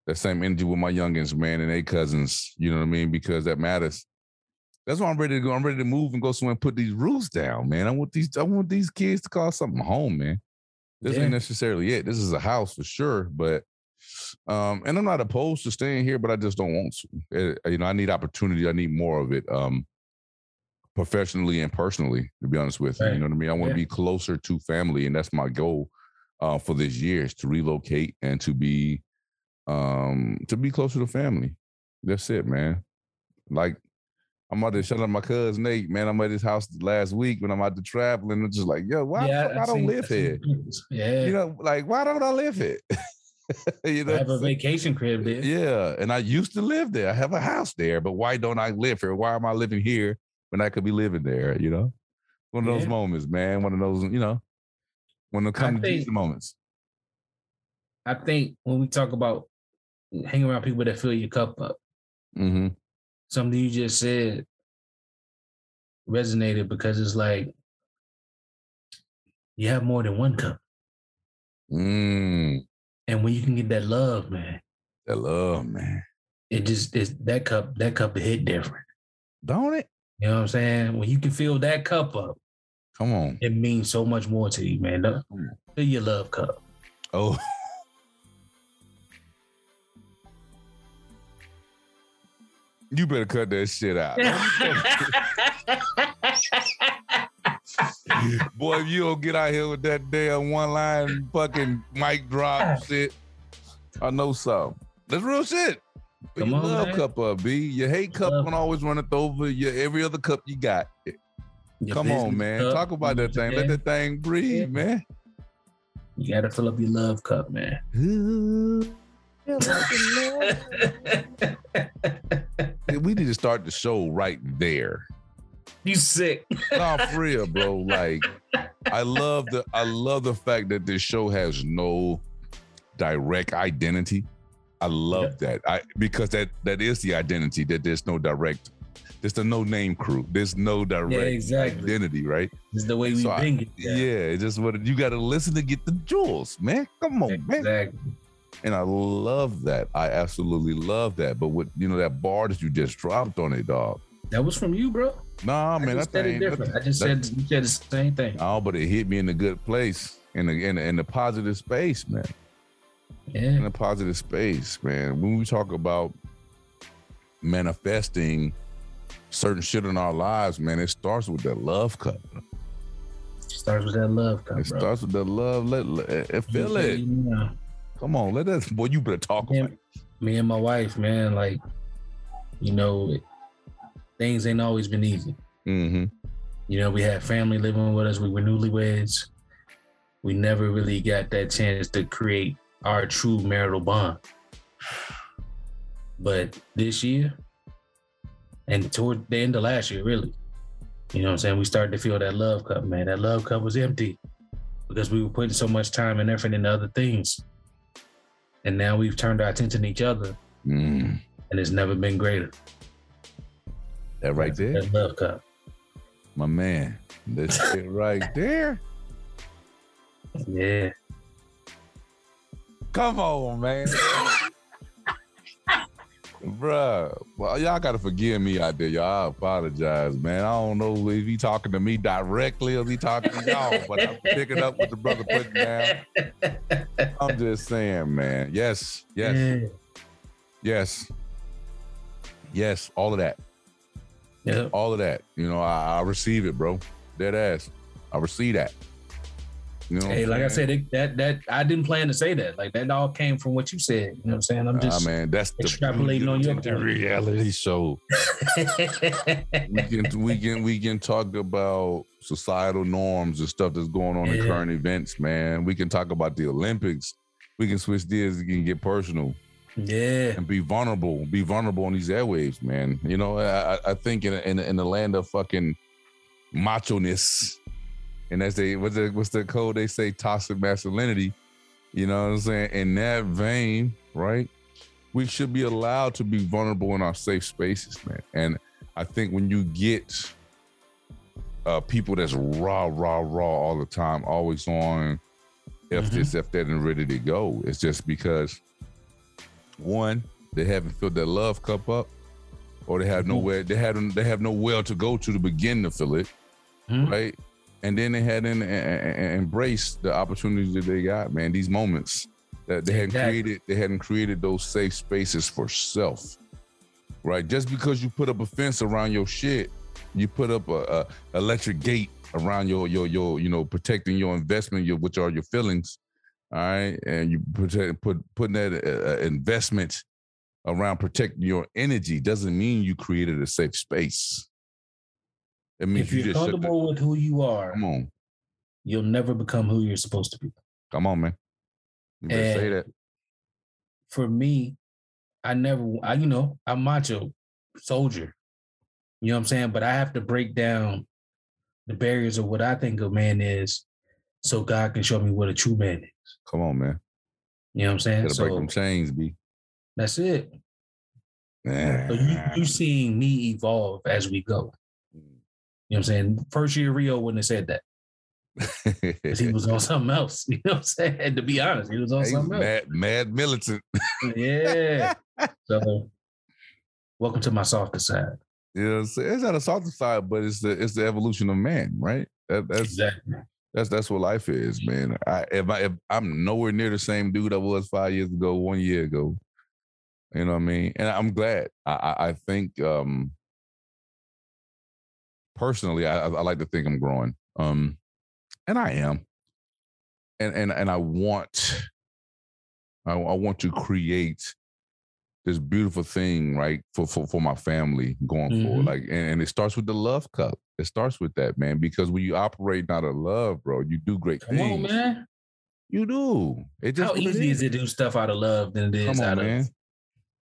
S2: that same energy with my youngins, man, and they cousins. You know what I mean? Because that matters. That's why I'm ready to go. I'm ready to move and go somewhere and put these roofs down, man. I want these I want these kids to call something home, man. This yeah. ain't necessarily it. This is a house for sure, but um, and I'm not opposed to staying here, but I just don't want to. It, eh, you know, I need opportunity. I need more of it. Um, professionally and personally, to be honest with right. you. You know what I mean? I want to yeah. be closer to family, and that's my goal uh, for this year is to relocate and to be um to be closer to family. That's it, man. Like I'm out there shutting up my cousin Nate, man. I'm at his house last week when I'm out there traveling. I'm just like, yo, why yeah, I don't live here?
S1: Yeah.
S2: You know, like why don't I live here?
S1: you know, I have a vacation crib there.
S2: Yeah. And I used to live there. I have a house there, but why don't I live here? Why am I living here when I could be living there? You know? One of those moments, man. One of those, you know when it comes to these moments?
S1: I think when we talk about hanging around people that fill your cup up,
S2: mm-hmm.
S1: something you just said resonated because it's like you have more than one cup.
S2: Mm.
S1: And when you can get that love, man,
S2: That love, man.
S1: It just is that cup, that cup hit different.
S2: Don't it?
S1: You know what I'm saying? When you can fill that cup up,
S2: come on.
S1: It means so much more to you, man. Fill your love cup.
S2: Oh. You better cut that shit out. Boy, if you don't get out here with that damn one line fucking mic drop shit, I know something. That's real shit. Come your on, love man. cup up, B. Your hate cup gonna always run it over your every other cup you got. Your Come on, man. Cup, Talk about that thing. Let that thing breathe, yeah. man.
S1: You gotta fill up your love cup, man.
S2: we need to start the show right there.
S1: You sick?
S2: no, for real, bro. Like, I love the I love the fact that this show has no direct identity. I love yeah. that. I because that that is the identity that there's no direct. There's the no name crew. There's no direct yeah, exactly. identity, right?
S1: It's the way we so think I, it.
S2: Yeah. yeah, it's just what you got to listen to get the jewels, man. Come on, exactly. man. And I love that. I absolutely love that. But with you know that bar that you just dropped on it, dog.
S1: That was from you, bro.
S2: Nah, man,
S1: I said it different. I just that, said you said the same thing.
S2: Oh, but it hit me in a good place, in the in the, in the positive space, man. Yeah. In a positive space, man. When we talk about manifesting certain shit in our lives, man, it starts with that love cup.
S1: It starts with that love cup.
S2: It bro. starts with that love. Let, let, feel it. Yeah. Come on, let us. Boy, you better talk
S1: me, about. Me and my wife, man, like, you know, things ain't always been easy. Mm-hmm. You know, we had family living with us. We were newlyweds. We never really got that chance to create our true marital bond. But this year, and toward the end of last year, really, you know what I'm saying? We started to feel that love cup, man. That love cup was empty because we were putting so much time and effort into other things and now we've turned our attention to each other, mm. and it's never been greater.
S2: That right there,
S1: that love cup,
S2: my man. That's it right there.
S1: Yeah.
S2: Come on, man. Bruh, well, y'all gotta forgive me out there, y'all. I apologize, man. I don't know if he talking to me directly or he talking to y'all, but I'm picking up what the brother putting down. I'm just saying, man. Yes, yes, yeah. yes, yes. All of that. Yeah. All of that. You know, I, I receive it, bro. Dead ass. I receive that.
S1: You know hey, like I said, it, that that I didn't plan to say that. Like that all came from what you said. You know what I'm saying? I'm just
S2: ah, man, that's
S1: extrapolating the, on your
S2: the reality show. we can we can we can talk about societal norms and stuff that's going on yeah. in current events, man. We can talk about the Olympics. We can switch gears. We can get personal.
S1: Yeah,
S2: and be vulnerable. Be vulnerable on these airwaves, man. You know, I, I think in in in the land of fucking macho ness and as they what's the what's the code they say toxic masculinity you know what i'm saying in that vein right we should be allowed to be vulnerable in our safe spaces man and i think when you get uh people that's raw raw raw all the time always on if mm-hmm. this if that and ready to go it's just because one they haven't filled their love cup up or they have mm-hmm. nowhere they have they have no well to go to to begin to fill it mm-hmm. right and then they hadn't embraced the opportunities that they got, man. These moments that they hadn't exactly. created, they hadn't created those safe spaces for self. Right? Just because you put up a fence around your shit, you put up a, a electric gate around your your your you know protecting your investment, your which are your feelings. All right, and you protect put putting that uh, uh investment around protecting your energy doesn't mean you created a safe space.
S1: It means if you're you comfortable with who you are,
S2: come on,
S1: you'll never become who you're supposed to be.
S2: Come on, man. You better say that.
S1: For me, I never, I you know, I'm macho soldier. You know what I'm saying? But I have to break down the barriers of what I think a man is, so God can show me what a true man is.
S2: Come on, man.
S1: You know what I'm saying?
S2: Gotta so, break them chains, B.
S1: That's it. Yeah. So you you seeing me evolve as we go. You know what I'm saying? First year Rio wouldn't have said that. Because he was on something else. You know what I'm saying? To be honest, he was on something
S2: mad,
S1: else.
S2: Mad militant.
S1: yeah. So welcome to my softer side.
S2: You know, it's not a softer side, but it's the it's the evolution of man, right? That, that's exactly. That's that's what life is, man. I if I if I'm nowhere near the same dude I was five years ago, one year ago. You know what I mean? And I'm glad. I I, I think um personally, I, I like to think I'm growing. Um and I am. And and and I want I, I want to create this beautiful thing, right, for for, for my family going mm-hmm. forward. Like, and, and, it starts with the love cup. It starts with that, man. Because when you operate out of love, bro, you do great Come things. On, man. You do.
S1: It just how easy is. it to do stuff out of love than it is on, out man. of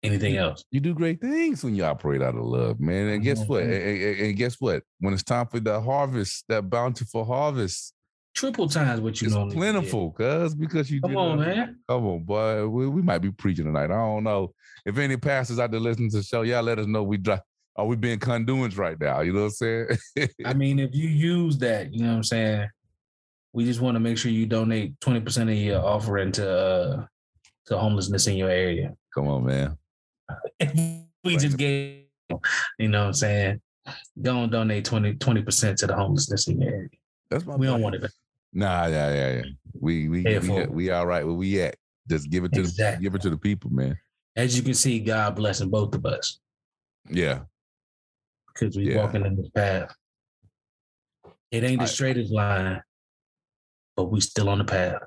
S1: anything else?
S2: You do great things when you operate out of love, man. And guess what? And, and, and guess what? When it's time for the harvest, that bountiful harvest,
S1: triple times what you
S2: it's
S1: know.
S2: plentiful, cuz because you
S1: come on, man.
S2: Come on, boy. We, we might be preaching tonight. I don't know if any pastors out there listening to the show. Y'all let us know we drop. Are we being conduits right now? You know what I'm saying?
S1: I mean, if you use that, you know what I'm saying. We just want to make sure you donate twenty percent of your offering to uh, to homelessness in your area.
S2: Come on, man.
S1: We just gave, you know what I'm saying. Go and donate 20 percent to the homelessness in your area. That's my. We plan. don't want it.
S2: Nah, yeah, yeah, yeah. We we we, we all right where we at. Just give it to exactly. the, give it to the people, man.
S1: As you can see, God blessing both of us.
S2: Yeah.
S1: Because we yeah. walking in this path. It ain't the straightest line, but we still on the path.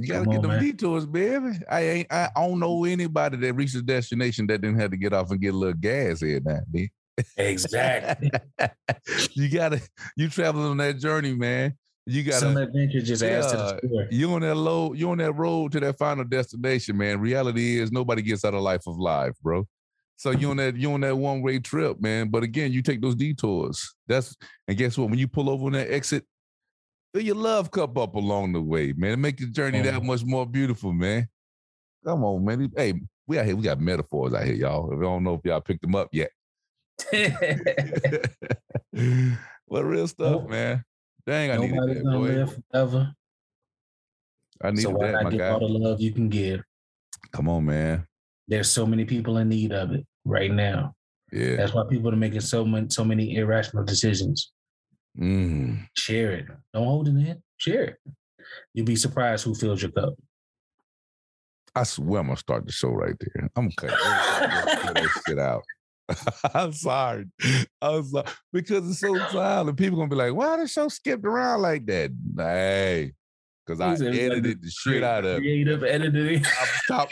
S2: You gotta Come get on, them man. detours, baby. I ain't I don't know anybody that reached a destination that didn't have to get off and get a little gas here now, man.
S1: Exactly.
S2: you gotta you traveling on that journey, man. You got
S1: some adventure just yeah, adds to the story.
S2: You on that low, you on that road to that final destination, man. Reality is nobody gets out of life of life, bro. So you on that you on that one way trip, man. But again, you take those detours. That's and guess what? When you pull over on that exit, fill your love cup up along the way, man. Make the journey that mm. much more beautiful, man. Come on, man. Hey, we out here. We got metaphors out here, y'all. If I don't know if y'all picked them up yet. what real stuff, nope. man. Dang, I need that, gonna boy. live forever. I need so why that, not give all
S1: the love you can give?
S2: Come on, man.
S1: There's so many people in need of it right now.
S2: Yeah.
S1: That's why people are making so many so many irrational decisions.
S2: Mm.
S1: Share it. Don't hold it in. Share it. You'll be surprised who fills your cup.
S2: I swear I'm gonna start the show right there. I'm gonna cut that shit out. I'm sorry. I'm sorry. Because it's so silent. People gonna be like, why the show skipped around like that? Hey, because I edited the shit out of
S1: creative it. editing.
S2: I'm, top,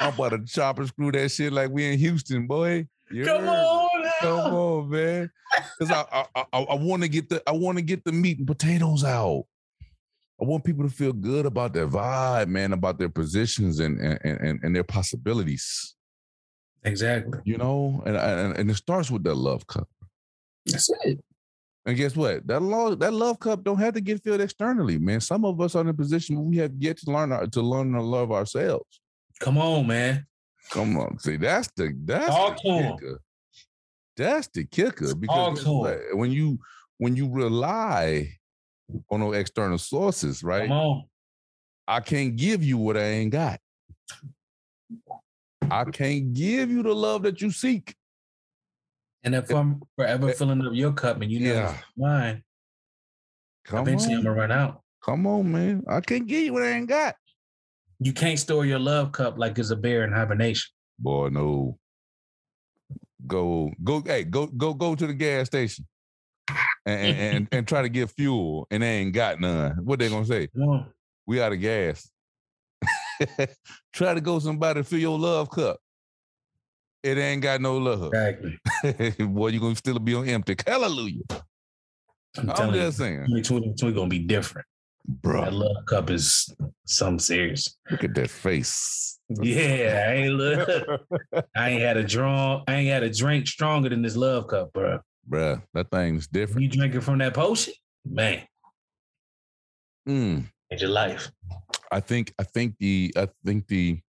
S2: I'm about to chop and screw that shit like we in Houston, boy.
S1: you Come on.
S2: Come on, man. Because I I, I, I want to get the I want to get the meat and potatoes out. I want people to feel good about their vibe, man, about their positions and and and, and their possibilities.
S1: Exactly.
S2: You know, and, and and it starts with that love cup.
S1: That's it.
S2: And guess what? That love that love cup don't have to get filled externally, man. Some of us are in a position where we have yet to learn our, to learn to love ourselves.
S1: Come on, man.
S2: Come on. See, that's the that's Talk the. That's the kicker because when you when you rely on no external sources, right?
S1: Come on.
S2: I can't give you what I ain't got. I can't give you the love that you seek.
S1: And if eh, I'm forever eh, filling up your cup and you know yeah. mine, Come eventually on. I'm gonna run out.
S2: Come on, man. I can't give you what I ain't got.
S1: You can't store your love cup like it's a bear in hibernation.
S2: Boy, no. Go, go, hey, go, go, go to the gas station and and, and, try to get fuel and they ain't got none. What they gonna say? We out of gas. Try to go somebody fill your love cup. It ain't got no love.
S1: Exactly.
S2: Boy, you're gonna still be on empty. Hallelujah. I'm, I'm just you, saying.
S1: 2020 gonna be different.
S2: Bro.
S1: That love cup is something serious.
S2: Look at that face.
S1: Yeah, I ain't look. I ain't had a draw. I ain't had a drink stronger than this love cup, bro.
S2: Bruh, that thing's different.
S1: You drinking from that potion, man.
S2: Mm.
S1: Change your life.
S2: I think I think the I think the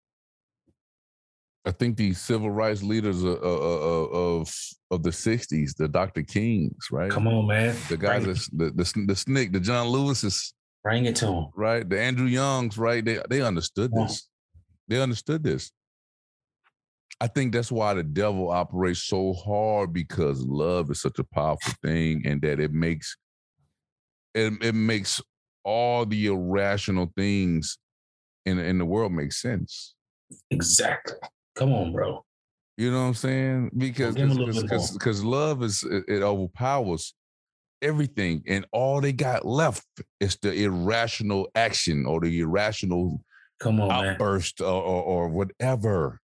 S2: I think the civil rights leaders of of of, of the '60s, the Dr. Kings, right?
S1: Come on, man.
S2: The guys, that, the the the SNCC, the John Lewis's,
S1: bring it to them,
S2: right? The Andrew Youngs, right? They they understood this. They understood this. I think that's why the devil operates so hard because love is such a powerful thing, and that it makes it it makes all the irrational things in in the world make sense.
S1: Exactly. Come on, bro.
S2: You know what I'm saying? Because because love is it, it, overpowers everything, and all they got left is the irrational action or the irrational
S1: come on
S2: outburst or, or, or whatever.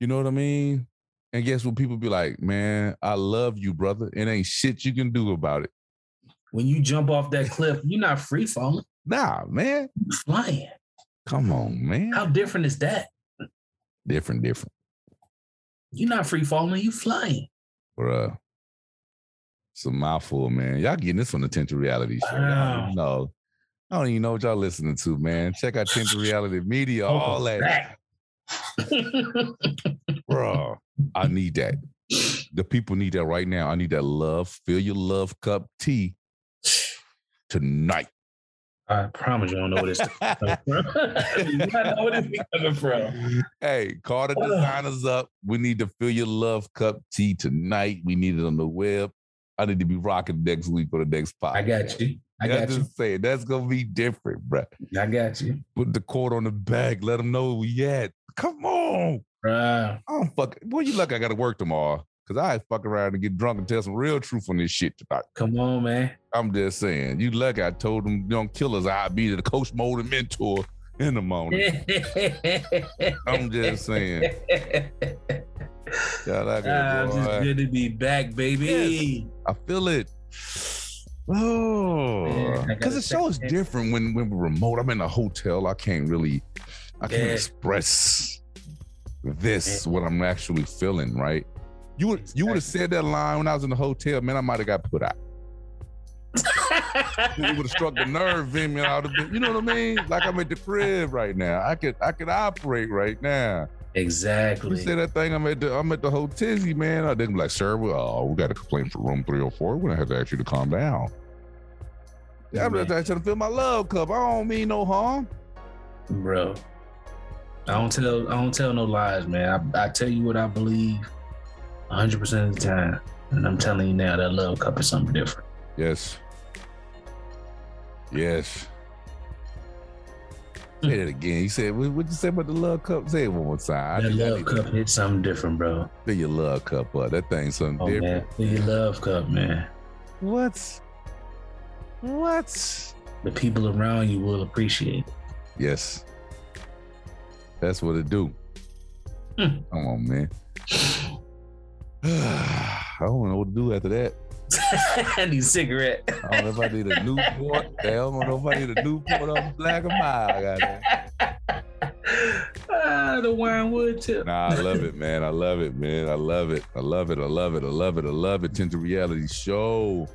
S2: You know what I mean? And guess what? People be like, "Man, I love you, brother. It ain't shit you can do about it."
S1: When you jump off that cliff, you're not free falling.
S2: Nah, man.
S1: You're flying.
S2: Come on, man.
S1: How different is that?
S2: Different, different.
S1: You're not free falling, you flying.
S2: Bruh. It's a mouthful, man. Y'all getting this from the Tinted Reality Show. Wow. No. I don't even know what y'all listening to, man. Check out Tinted Reality Media, oh, all that. Bro, I need that. The people need that right now. I need that love. Fill your love cup tea tonight.
S1: I promise you don't know where this coming from. you know where this coming from.
S2: Hey, call the designers up. We need to fill your love cup tea tonight. We need it on the web. I need to be rocking next week for the next podcast.
S1: I got you. I got
S2: just
S1: you.
S2: Just saying that's gonna be different, bro.
S1: I got you.
S2: Put the cord on the back. Let them know we at. Come on.
S1: Right.
S2: I don't fuck. Boy, you lucky I got to work tomorrow. Cause I fuck around and get drunk and tell some real truth on this shit tonight.
S1: Come on, man.
S2: I'm just saying. You lucky I told them don't kill us. I'd be the coach mode and mentor in the morning. I'm just saying.
S1: God, I am ah, just good to be back, baby. Yes,
S2: I feel it. Oh, because the show is different when when we're remote. I'm in a hotel. I can't really, I can't yeah. express this what I'm actually feeling. Right? You would you would have said that line when I was in the hotel, man. I might have got put out. it would have struck the nerve in me. I been, you know what I mean? Like I'm at the crib right now. I could I could operate right now.
S1: Exactly.
S2: You say that thing. I'm at the I'm at the hotel, man. I didn't be like, sir. Well, oh, we got a complaint for room 304. We're gonna have to ask you to calm down. Yeah, I'm just trying to fill my love cup. I don't mean no harm,
S1: bro. I don't tell I don't tell no lies, man. I, I tell you what I believe 100% of the time. And I'm telling you now, that love cup is something different.
S2: Yes. Yes. Say that again. You said, what, you say about the love cup? Say it one more time.
S1: That love cup to... hits something different, bro.
S2: Fill your love cup up. That thing's something oh, different.
S1: Man. Fill your love cup, man.
S2: What? What?
S1: The people around you will appreciate it.
S2: Yes. That's what it do. Hmm. Come on, man. I don't know what to do after that.
S1: I need a cigarette.
S2: I don't know if I need a Newport. I don't know if I need a Newport on Black or Mild.
S1: ah, the winewood tip.
S2: Nah, I love it, man. I love it, man. I love it. I love it. I love it. I love it. I love it. Tinted Reality Show.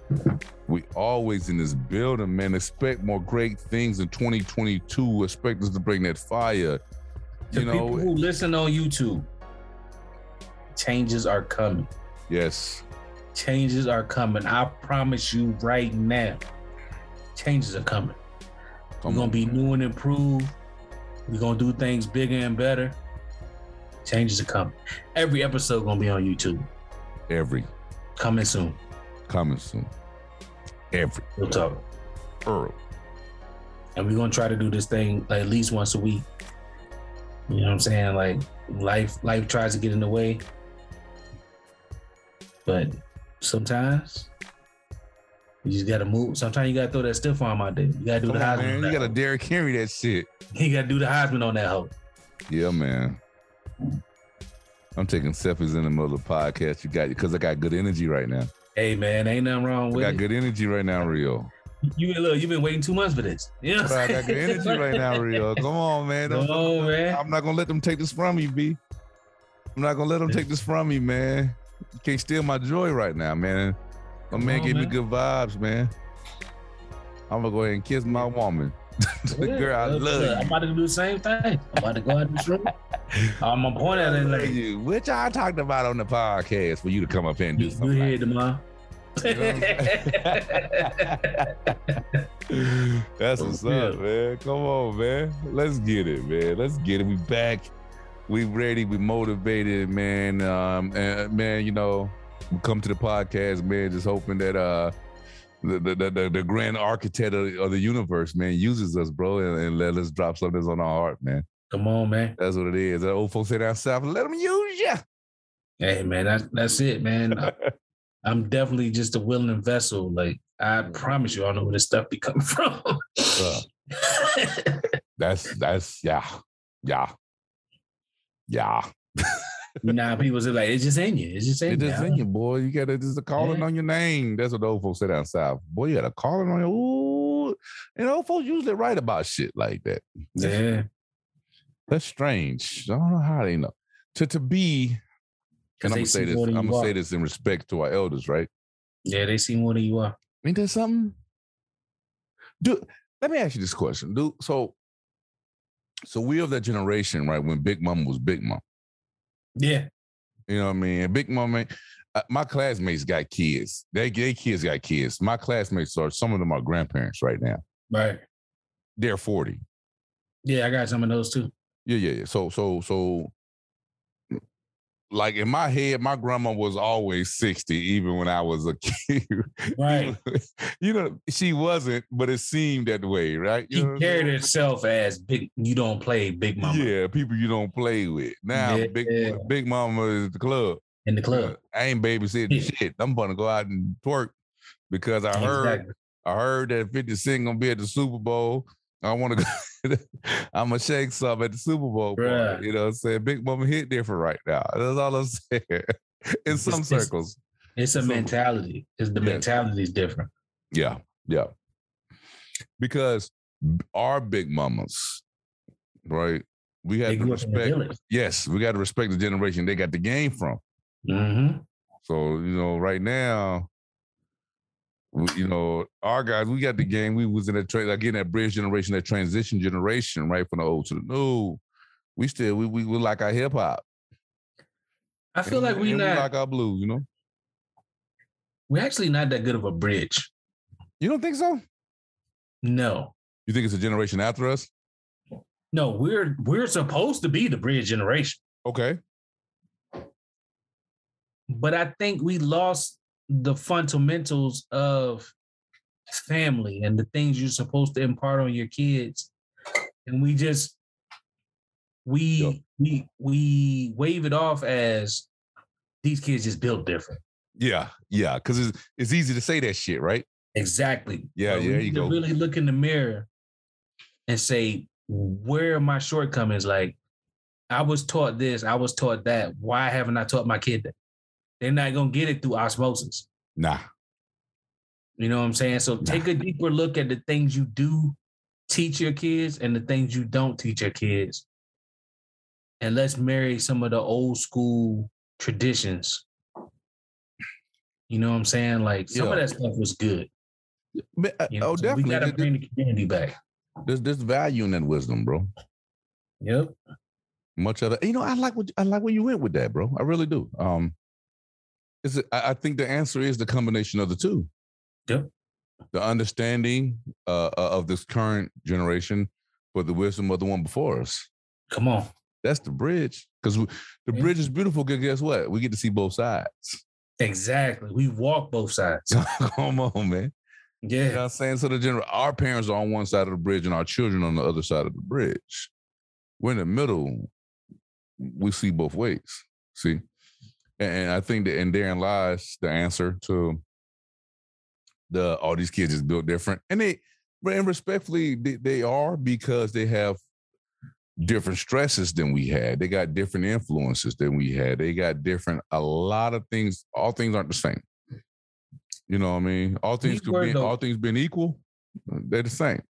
S2: We always in this building, man. Expect more great things in 2022. Expect us to bring that fire.
S1: To you know, people who listen on YouTube, changes are coming.
S2: Yes.
S1: Changes are coming. I promise you right now. Changes are coming. Come We're gonna be new and improved. We're gonna do things bigger and better. Changes are coming. Every episode gonna be on YouTube.
S2: Every.
S1: Coming soon.
S2: Coming soon. Every.
S1: We'll talk.
S2: Earl.
S1: And we're gonna try to do this thing at least once a week. You know what I'm saying? Like life, life tries to get in the way. But sometimes you just gotta move. Sometimes you gotta throw that stiff arm out there. You gotta do Come the on,
S2: Heisman. Man. You gotta Derrick Henry that shit.
S1: You gotta do the Heisman on that hoe.
S2: Yeah, man. I'm taking selfies in the middle of the podcast. You got you because I got good energy right now.
S1: Hey man, ain't nothing wrong with
S2: I got
S1: it.
S2: good energy right now, Rio.
S1: You look, you've been waiting two months for this. You know
S2: I got good energy right now, Rio. Come on, man.
S1: Come on, man.
S2: I'm not gonna let them take this from me, B. I'm not gonna let them take this from me, man. You can't steal my joy right now, man. My man on, gave man. me good vibes, man. I'm gonna go ahead and kiss my woman. the
S1: girl I love. I'm about to do the same thing. I'm about to go out in this room. I'm gonna point at it like
S2: you, which I talked about on the podcast for you to come up here and do something.
S1: Good head tomorrow.
S2: That's what's up, man. Come on, man. Let's get it, man. Let's get it. We back. We ready. We motivated, man. Um, and man, you know, we come to the podcast, man. Just hoping that uh, the the the, the grand architect of, of, the universe, man, uses us, bro, and, and let us drop something that's on our heart, man.
S1: Come on, man.
S2: That's what it is. The old folks say down south, let them use you.
S1: Hey, man, that's that's it, man. I'm definitely just a willing vessel. Like I promise you, I know where this stuff be coming from. uh,
S2: that's that's yeah, yeah, yeah.
S1: nah, people say like it's just in you. It's just in,
S2: it's just in you, boy. You got to just a calling yeah. on your name. That's what the old folks say down south. Boy, you got a calling on your. Ooh, and old folks usually write about shit like that.
S1: Yeah,
S2: that's strange. I don't know how they know to to be and I'm gonna say this. I'm gonna are. say this in respect to our elders, right?
S1: Yeah, they see more than you are.
S2: Ain't that something? Dude, let me ask you this question, dude. So, so we of that generation, right? When Big Mom was Big Mom.
S1: Yeah.
S2: You know what I mean? Big Mom, uh, my classmates got kids. They, they kids got kids. My classmates are some of them are grandparents right now.
S1: Right.
S2: They're 40.
S1: Yeah, I got some of those too.
S2: Yeah, yeah, yeah. So, so, so like in my head, my grandma was always 60, even when I was a kid.
S1: Right.
S2: you know, she wasn't, but it seemed that way, right?
S1: You she carried herself as big, you don't play big mama.
S2: Yeah, people you don't play with. Now, yeah. big big mama is the club.
S1: In the club.
S2: I ain't babysitting shit. I'm gonna go out and twerk because I heard exactly. I heard that 50 Cent gonna be at the Super Bowl. I want to go. I'm gonna shake some at the Super Bowl. You know what I'm saying? Big Mama hit different right now. That's all I'm saying. In some
S1: it's,
S2: circles.
S1: It's, it's a mentality. It's the yeah. mentality is different.
S2: Yeah, yeah. Because our big mamas, right? We have to respect. Yes, we got to respect the generation they got the game from.
S1: Mm-hmm.
S2: So you know, right now, you know, our guys, we got the game. We was in that tra- again that bridge generation, that transition generation, right from the old to the new. We still we we, we like our hip hop.
S1: I feel and, like we not
S2: we like our blue, you know.
S1: We're actually not that good of a bridge.
S2: You don't think so?
S1: No.
S2: You think it's a generation after us?
S1: No, we're we're supposed to be the bridge generation.
S2: Okay.
S1: But I think we lost the fundamentals of family and the things you're supposed to impart on your kids. And we just we we we wave it off as these kids just built different.
S2: Yeah, yeah, because it's it's easy to say that shit, right?
S1: Exactly.
S2: Yeah, yeah. you go.
S1: Really look in the mirror and say, where are my shortcomings? Like, I was taught this, I was taught that. Why haven't I taught my kid that? They're not gonna get it through osmosis.
S2: Nah.
S1: You know what I'm saying? So nah. take a deeper look at the things you do teach your kids and the things you don't teach your kids. And let's marry some of the old school traditions. You know what I'm saying? Like some yeah. of that stuff was good.
S2: Uh, you know, oh, so definitely. We
S1: gotta bring the community back.
S2: There's there's value in that wisdom, bro.
S1: Yep.
S2: Much of it. You know, I like what I like where you went with that, bro. I really do. Um, is it, I think the answer is the combination of the two.
S1: Yep.
S2: The understanding uh, uh of this current generation, but the wisdom of the one before us.
S1: Come on.
S2: That's the bridge. Because the bridge is beautiful. Because guess what? We get to see both sides.
S1: Exactly. We walk both sides.
S2: Come on, man.
S1: Yeah.
S2: You know what I'm saying? So the general our parents are on one side of the bridge and our children on the other side of the bridge. We're in the middle. We see both ways. See? And I think that and therein lies the answer to the all these kids is built different. And they and respectfully, they, they are because they have different stresses than we had. They got different influences than we had. They got different a lot of things. All things aren't the same. You know what I mean? All things could be all things being equal, they're the same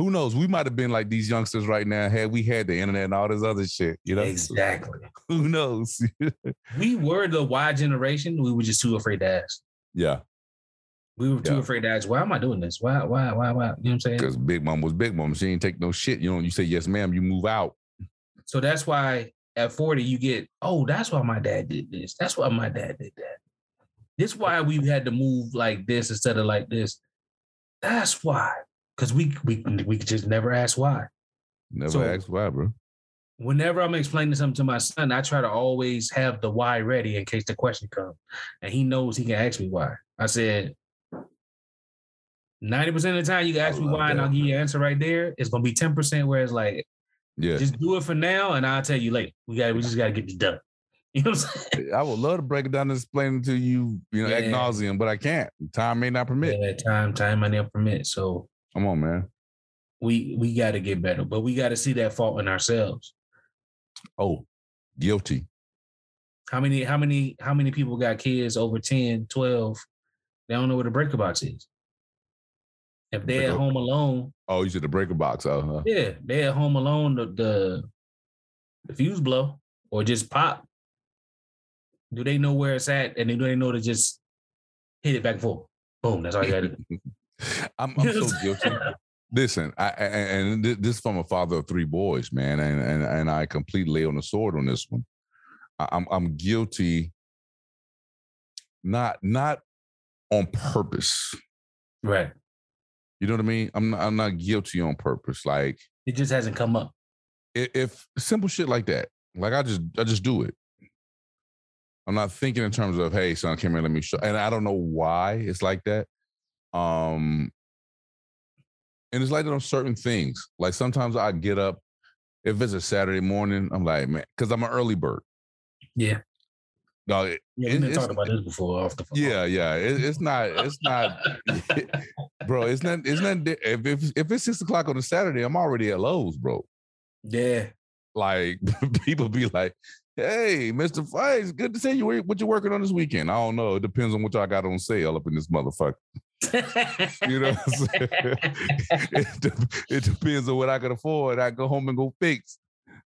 S2: who knows? We might have been like these youngsters right now had we had the internet and all this other shit. You know,
S1: exactly.
S2: Who knows?
S1: we were the Y generation. We were just too afraid to ask.
S2: Yeah.
S1: We were too yeah. afraid to ask, why am I doing this? Why, why, why, why? You know what I'm saying?
S2: Because Big Mom was Big Mom. She ain't take no shit. You know, you say yes, ma'am, you move out.
S1: So that's why at 40, you get, oh, that's why my dad did this. That's why my dad did that. This why we had to move like this instead of like this. That's why. Because we we we just never ask why.
S2: Never so, ask why, bro.
S1: Whenever I'm explaining something to my son, I try to always have the why ready in case the question comes. And he knows he can ask me why. I said, 90% of the time you can ask me why that. and I'll give you an answer right there. It's gonna be 10% where it's like, yeah, just do it for now and I'll tell you later. We got we just gotta get this done. You know what I'm saying? I
S2: would love to break it down and explain it to you, you know, yeah. ad nauseum, but I can't. Time may not permit.
S1: Yeah, time, time may not permit. So
S2: come on, man.
S1: We we gotta get better, but we gotta see that fault in ourselves.
S2: Oh, guilty.
S1: How many, how many, how many people got kids over 10, 12? They don't know what a breaker box is. If they're at home alone.
S2: Oh, you said the breaker box. Oh, huh?
S1: Yeah, they're at home alone. The, the the fuse blow or just pop. Do they know where it's at, and they do they know to just hit it back and forth? Boom. That's all you got to do.
S2: I'm, I'm so guilty. Listen, I, and this is from a father of three boys, man, and and and I completely lay on the sword on this one. I'm I'm guilty, not not on purpose,
S1: right?
S2: You know what I mean? I'm not, I'm not guilty on purpose. Like
S1: it just hasn't come up.
S2: If, if simple shit like that, like I just I just do it. I'm not thinking in terms of, hey, son, come here, let me show. And I don't know why it's like that. Um, and it's like that on certain things. Like sometimes I get up, if it's a Saturday morning, I'm like, man, because I'm an early bird.
S1: Yeah.
S2: No,
S1: it, yeah, we've been talking about this before off the phone.
S2: Yeah, yeah. It, it's not, it's not, bro. It's not, it's not. If, if if it's six o'clock on a Saturday, I'm already at Lowe's, bro.
S1: Yeah.
S2: Like people be like, "Hey, Mister Fikes, good to see you. What you working on this weekend?" I don't know. It depends on what y'all got on sale up in this motherfucker. you know, it, it, depends on what I can afford. I go home and go fix.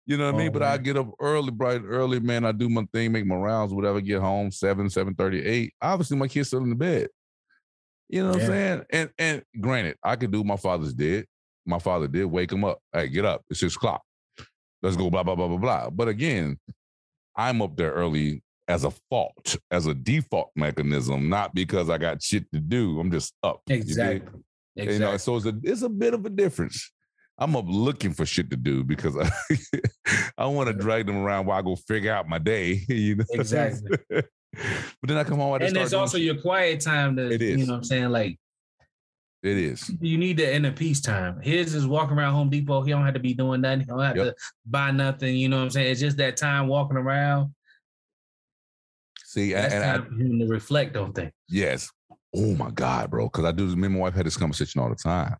S2: You know what oh, I mean? But I get up early, bright early, man. I do my thing, make my rounds, whatever, get home, seven, seven thirty, eight. Obviously, my kid's still in the bed. You know what yeah. I'm saying? And and granted, I could do my father's did. My father did wake him up. Hey, get up. It's six o'clock. Let's go, blah, blah, blah, blah, blah. But again, I'm up there early as a fault, as a default mechanism, not because I got shit to do. I'm just up.
S1: Exactly.
S2: You, exactly. you know, so it's a it's a bit of a difference. I'm up looking for shit to do because I, I want to drag them around while I go figure out my day. You know?
S1: Exactly.
S2: but then I come home.
S1: and it's also your quiet time to, it is. you know what I'm saying? Like,
S2: it is.
S1: You need the inner peace time. His is walking around Home Depot. He don't have to be doing nothing. He don't have yep. to buy nothing. You know what I'm saying? It's just that time walking around.
S2: See,
S1: That's
S2: and,
S1: time I, for him to reflect on things.
S2: Yes. Oh my God, bro. Because I do. Me and my wife had this conversation all the time.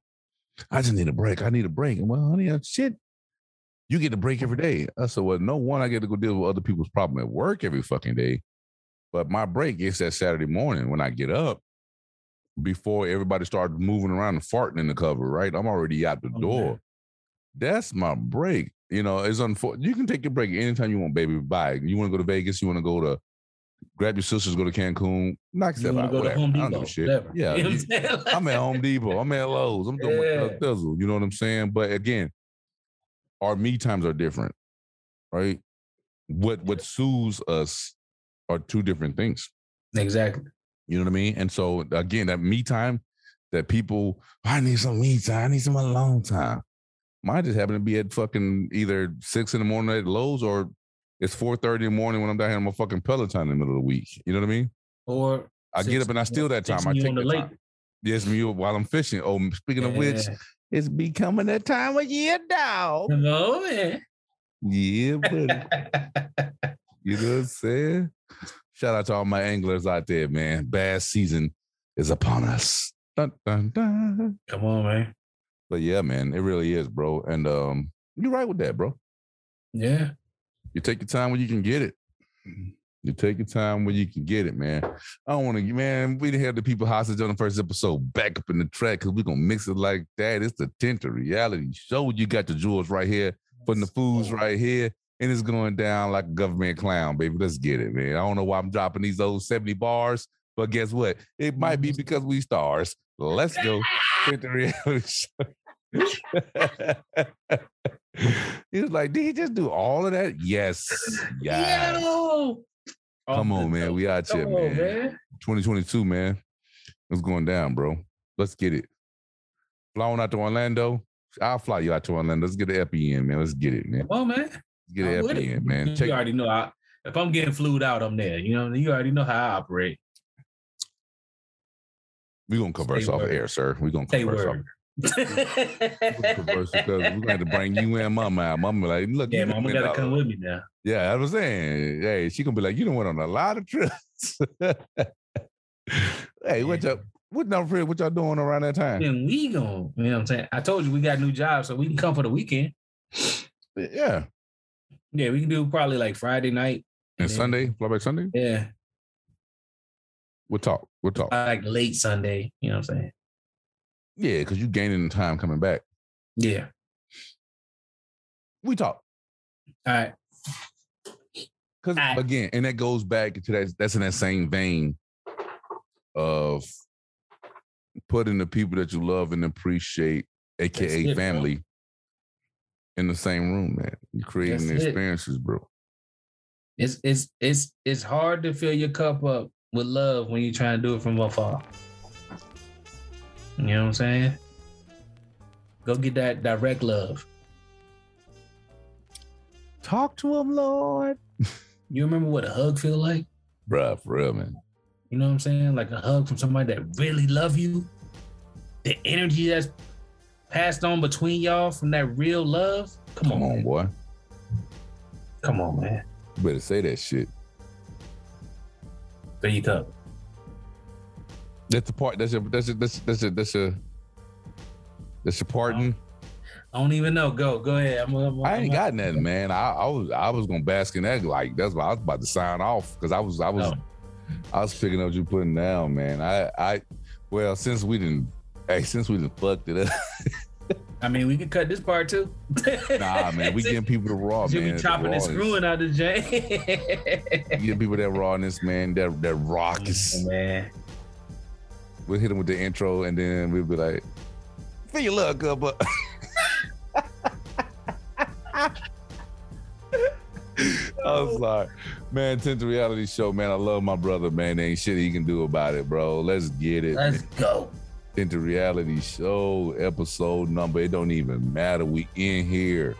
S2: I just need a break. I need a break. And well, honey, uh, shit, you get a break every day. Uh, I said, well, no one, I get to go deal with other people's problem at work every fucking day. But my break is that Saturday morning when I get up before everybody starts moving around and farting in the cover, right? I'm already out the oh, door. Man. That's my break. You know, it's unfortunate. You can take your break anytime you want, baby. Bye. You want to go to Vegas? You want to go to grab your sisters, go to Cancun, knock yourself out. Go Home Depot, I don't give a shit. Whatever. Yeah, you know I'm at Home Depot. I'm at Lowe's. I'm doing yeah. my thizzle. You know what I'm saying? But again, our me times are different, right? What what soothes us are two different things.
S1: Exactly.
S2: You know what I mean? And so again, that me time that people, I need some me time, I need some alone time. Mine just happened to be at fucking either six in the morning at Lowe's or it's 4:30 in the morning when I'm down here on my fucking Peloton in the middle of the week. You know what I mean?
S1: Or
S2: I get up and I steal that time. I take the time. Yes, me while I'm fishing. Oh, speaking yeah. of which, it's becoming that time of year, dog.
S1: Come on, man.
S2: Yeah, buddy. you know what I'm saying? Shout out to all my anglers out there, man. Bass season is upon us. Dun, dun,
S1: dun. Come on, man.
S2: But yeah, man, it really is, bro. And um, you're right with that, bro.
S1: Yeah.
S2: You take your time when you can get it. You take your time when you can get it, man. I don't want to, man. We didn't have the people hostage on the first episode back up in the track because we're gonna mix it like that. It's the Tinted Reality show. You got the jewels right here, putting the foods right here, and it's going down like a government clown, baby. Let's get it, man. I don't know why I'm dropping these old 70 bars, but guess what? It might be mm-hmm. because we stars. Let's go. Tinted Reality show. It's like, did he just do all of that? Yes. Yeah. Oh, Come on, man. We out here, man. man. 2022, man. What's going down, bro? Let's get it. Flying out to Orlando. I'll fly you out to Orlando. Let's get the epi in, man. Let's get it, man.
S1: Well, man.
S2: Get epi in, man.
S1: You Check- already know I, if I'm getting flued out, I'm there. You know, you already know how I operate.
S2: We're gonna converse Stay off word. air, sir. We're gonna converse Stay off. because we're gonna have to bring you and mama out. Mama like, look,
S1: yeah, mama gotta out. come with me now.
S2: Yeah, I was saying, hey, she gonna be like, you don't went on a lot of trips. hey, what y'all, what now, Fred? What y'all doing around that time?
S1: And we gonna, you know what I'm saying? I told you we got new jobs, so we can come for the weekend.
S2: Yeah.
S1: Yeah, we can do probably like Friday night.
S2: And, and Sunday, fly back Sunday?
S1: Yeah.
S2: We'll talk. We'll talk.
S1: Like late Sunday, you know what I'm saying?
S2: Yeah, because you're gaining the time coming back.
S1: Yeah.
S2: We talk.
S1: All right.
S2: Because again, and that goes back to that. That's in that same vein of putting the people that you love and appreciate, aka it, family. In the same room, man. You're creating That's experiences, it. bro.
S1: It's it's it's it's hard to fill your cup up with love when you're trying to do it from afar. You know what I'm saying? Go get that direct love.
S2: Talk to him, Lord.
S1: you remember what a hug feel like?
S2: Bruh, for real, man.
S1: You know what I'm saying? Like a hug from somebody that really love you. The energy that's passed on between y'all from that real love. Come, Come on, on
S2: boy.
S1: Come on, man.
S2: You better say that shit.
S1: There you go.
S2: That's the part. That's a. That's a. That's a. That's a. That's a. That's a pardon.
S1: I don't even know. Go. Go ahead. I'm, I'm,
S2: i ain't got nothing, man. I, I, was. I was gonna bask in that. Like that's why I was about to sign off because I was. I was. Oh. I was picking up what you putting down, man. I. I. Well, since we didn't. Hey, since we fucked it up.
S1: I mean, we could cut this part too.
S2: nah, man, we getting people the raw,
S1: you
S2: man.
S1: be chopping and screwing out the J.
S2: Get people that rawness, man. That that raucous,
S1: oh, man.
S2: We'll hit them with the intro, and then we'll be like, "Feel your luck. But I'm oh. sorry, man. Tinted reality show, man. I love my brother, man. There ain't shit he can do about it, bro. Let's get it.
S1: Let's go.
S2: Tinted reality show episode number. It don't even matter. We in here.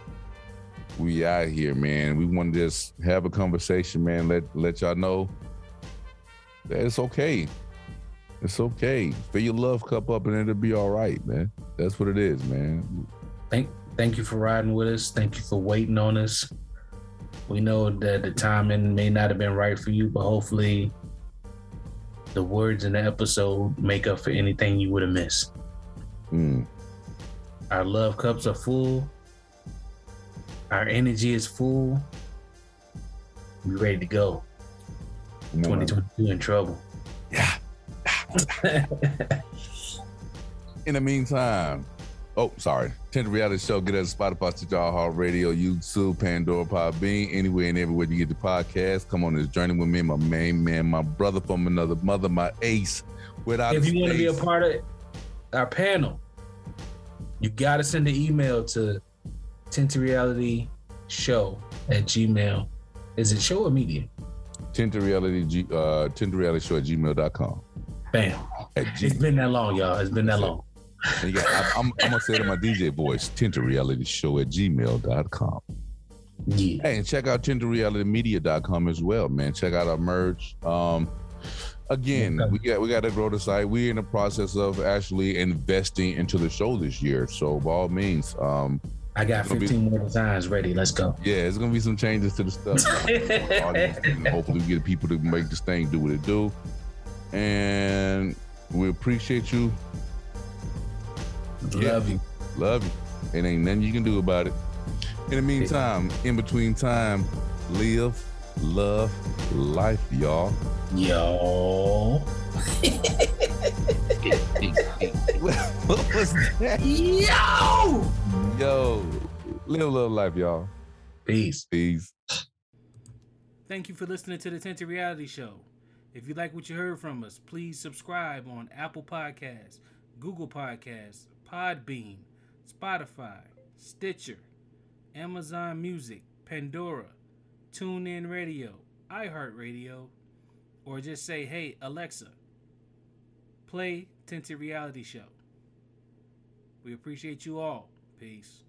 S2: We out here, man. We want to just have a conversation, man. Let let y'all know that it's okay. It's okay. Fill your love cup up and it'll be all right, man. That's what it is, man.
S1: Thank thank you for riding with us. Thank you for waiting on us. We know that the timing may not have been right for you, but hopefully the words in the episode make up for anything you would have missed.
S2: Mm.
S1: Our love cups are full. Our energy is full. We ready to go. 2022 in trouble.
S2: Yeah. in the meantime, oh, sorry. Tinted Reality Show, get us Spotify, Stitcher, Heart Radio, YouTube, Pandora, Podbean, anywhere and everywhere you get the podcast. Come on this journey with me, my main man, my brother from another mother, my ace. Without
S1: if you want to be a part of our panel, you got to send an email to Tinted Reality Show at Gmail. Is it show or media?
S2: Tinted Reality, uh, Tinted Reality Show at gmail.com.
S1: Bam. It's been that long, y'all. It's been that long.
S2: And yeah, I, am I'm gonna say to my DJ voice, Tinted Reality Show at gmail.com.
S1: Yeah.
S2: Hey, and check out tintedrealitymedia.com as well, man. Check out our merch. Um, again, okay. we got we got to grow the site. We're in the process of actually investing into the show this year. So by all means, um,
S1: I got 15 be, more designs ready. Let's go.
S2: Yeah, it's gonna be some changes to the stuff. hopefully we get people to make this thing do what it do. And we appreciate you
S1: Love you.
S2: Love you. It ain't nothing you can do about it. In the meantime, in between time, live, love, life, y'all.
S1: Yo.
S2: what was that?
S1: Yo.
S2: Yo. Live, love, life, y'all.
S1: Peace.
S2: Peace.
S1: Thank you for listening to the Tinted Reality Show. If you like what you heard from us, please subscribe on Apple Podcasts, Google Podcasts, Podbean, Spotify, Stitcher, Amazon Music, Pandora, TuneIn Radio, iHeartRadio, or just say, hey, Alexa, play Tinted Reality Show. We appreciate you all. Peace.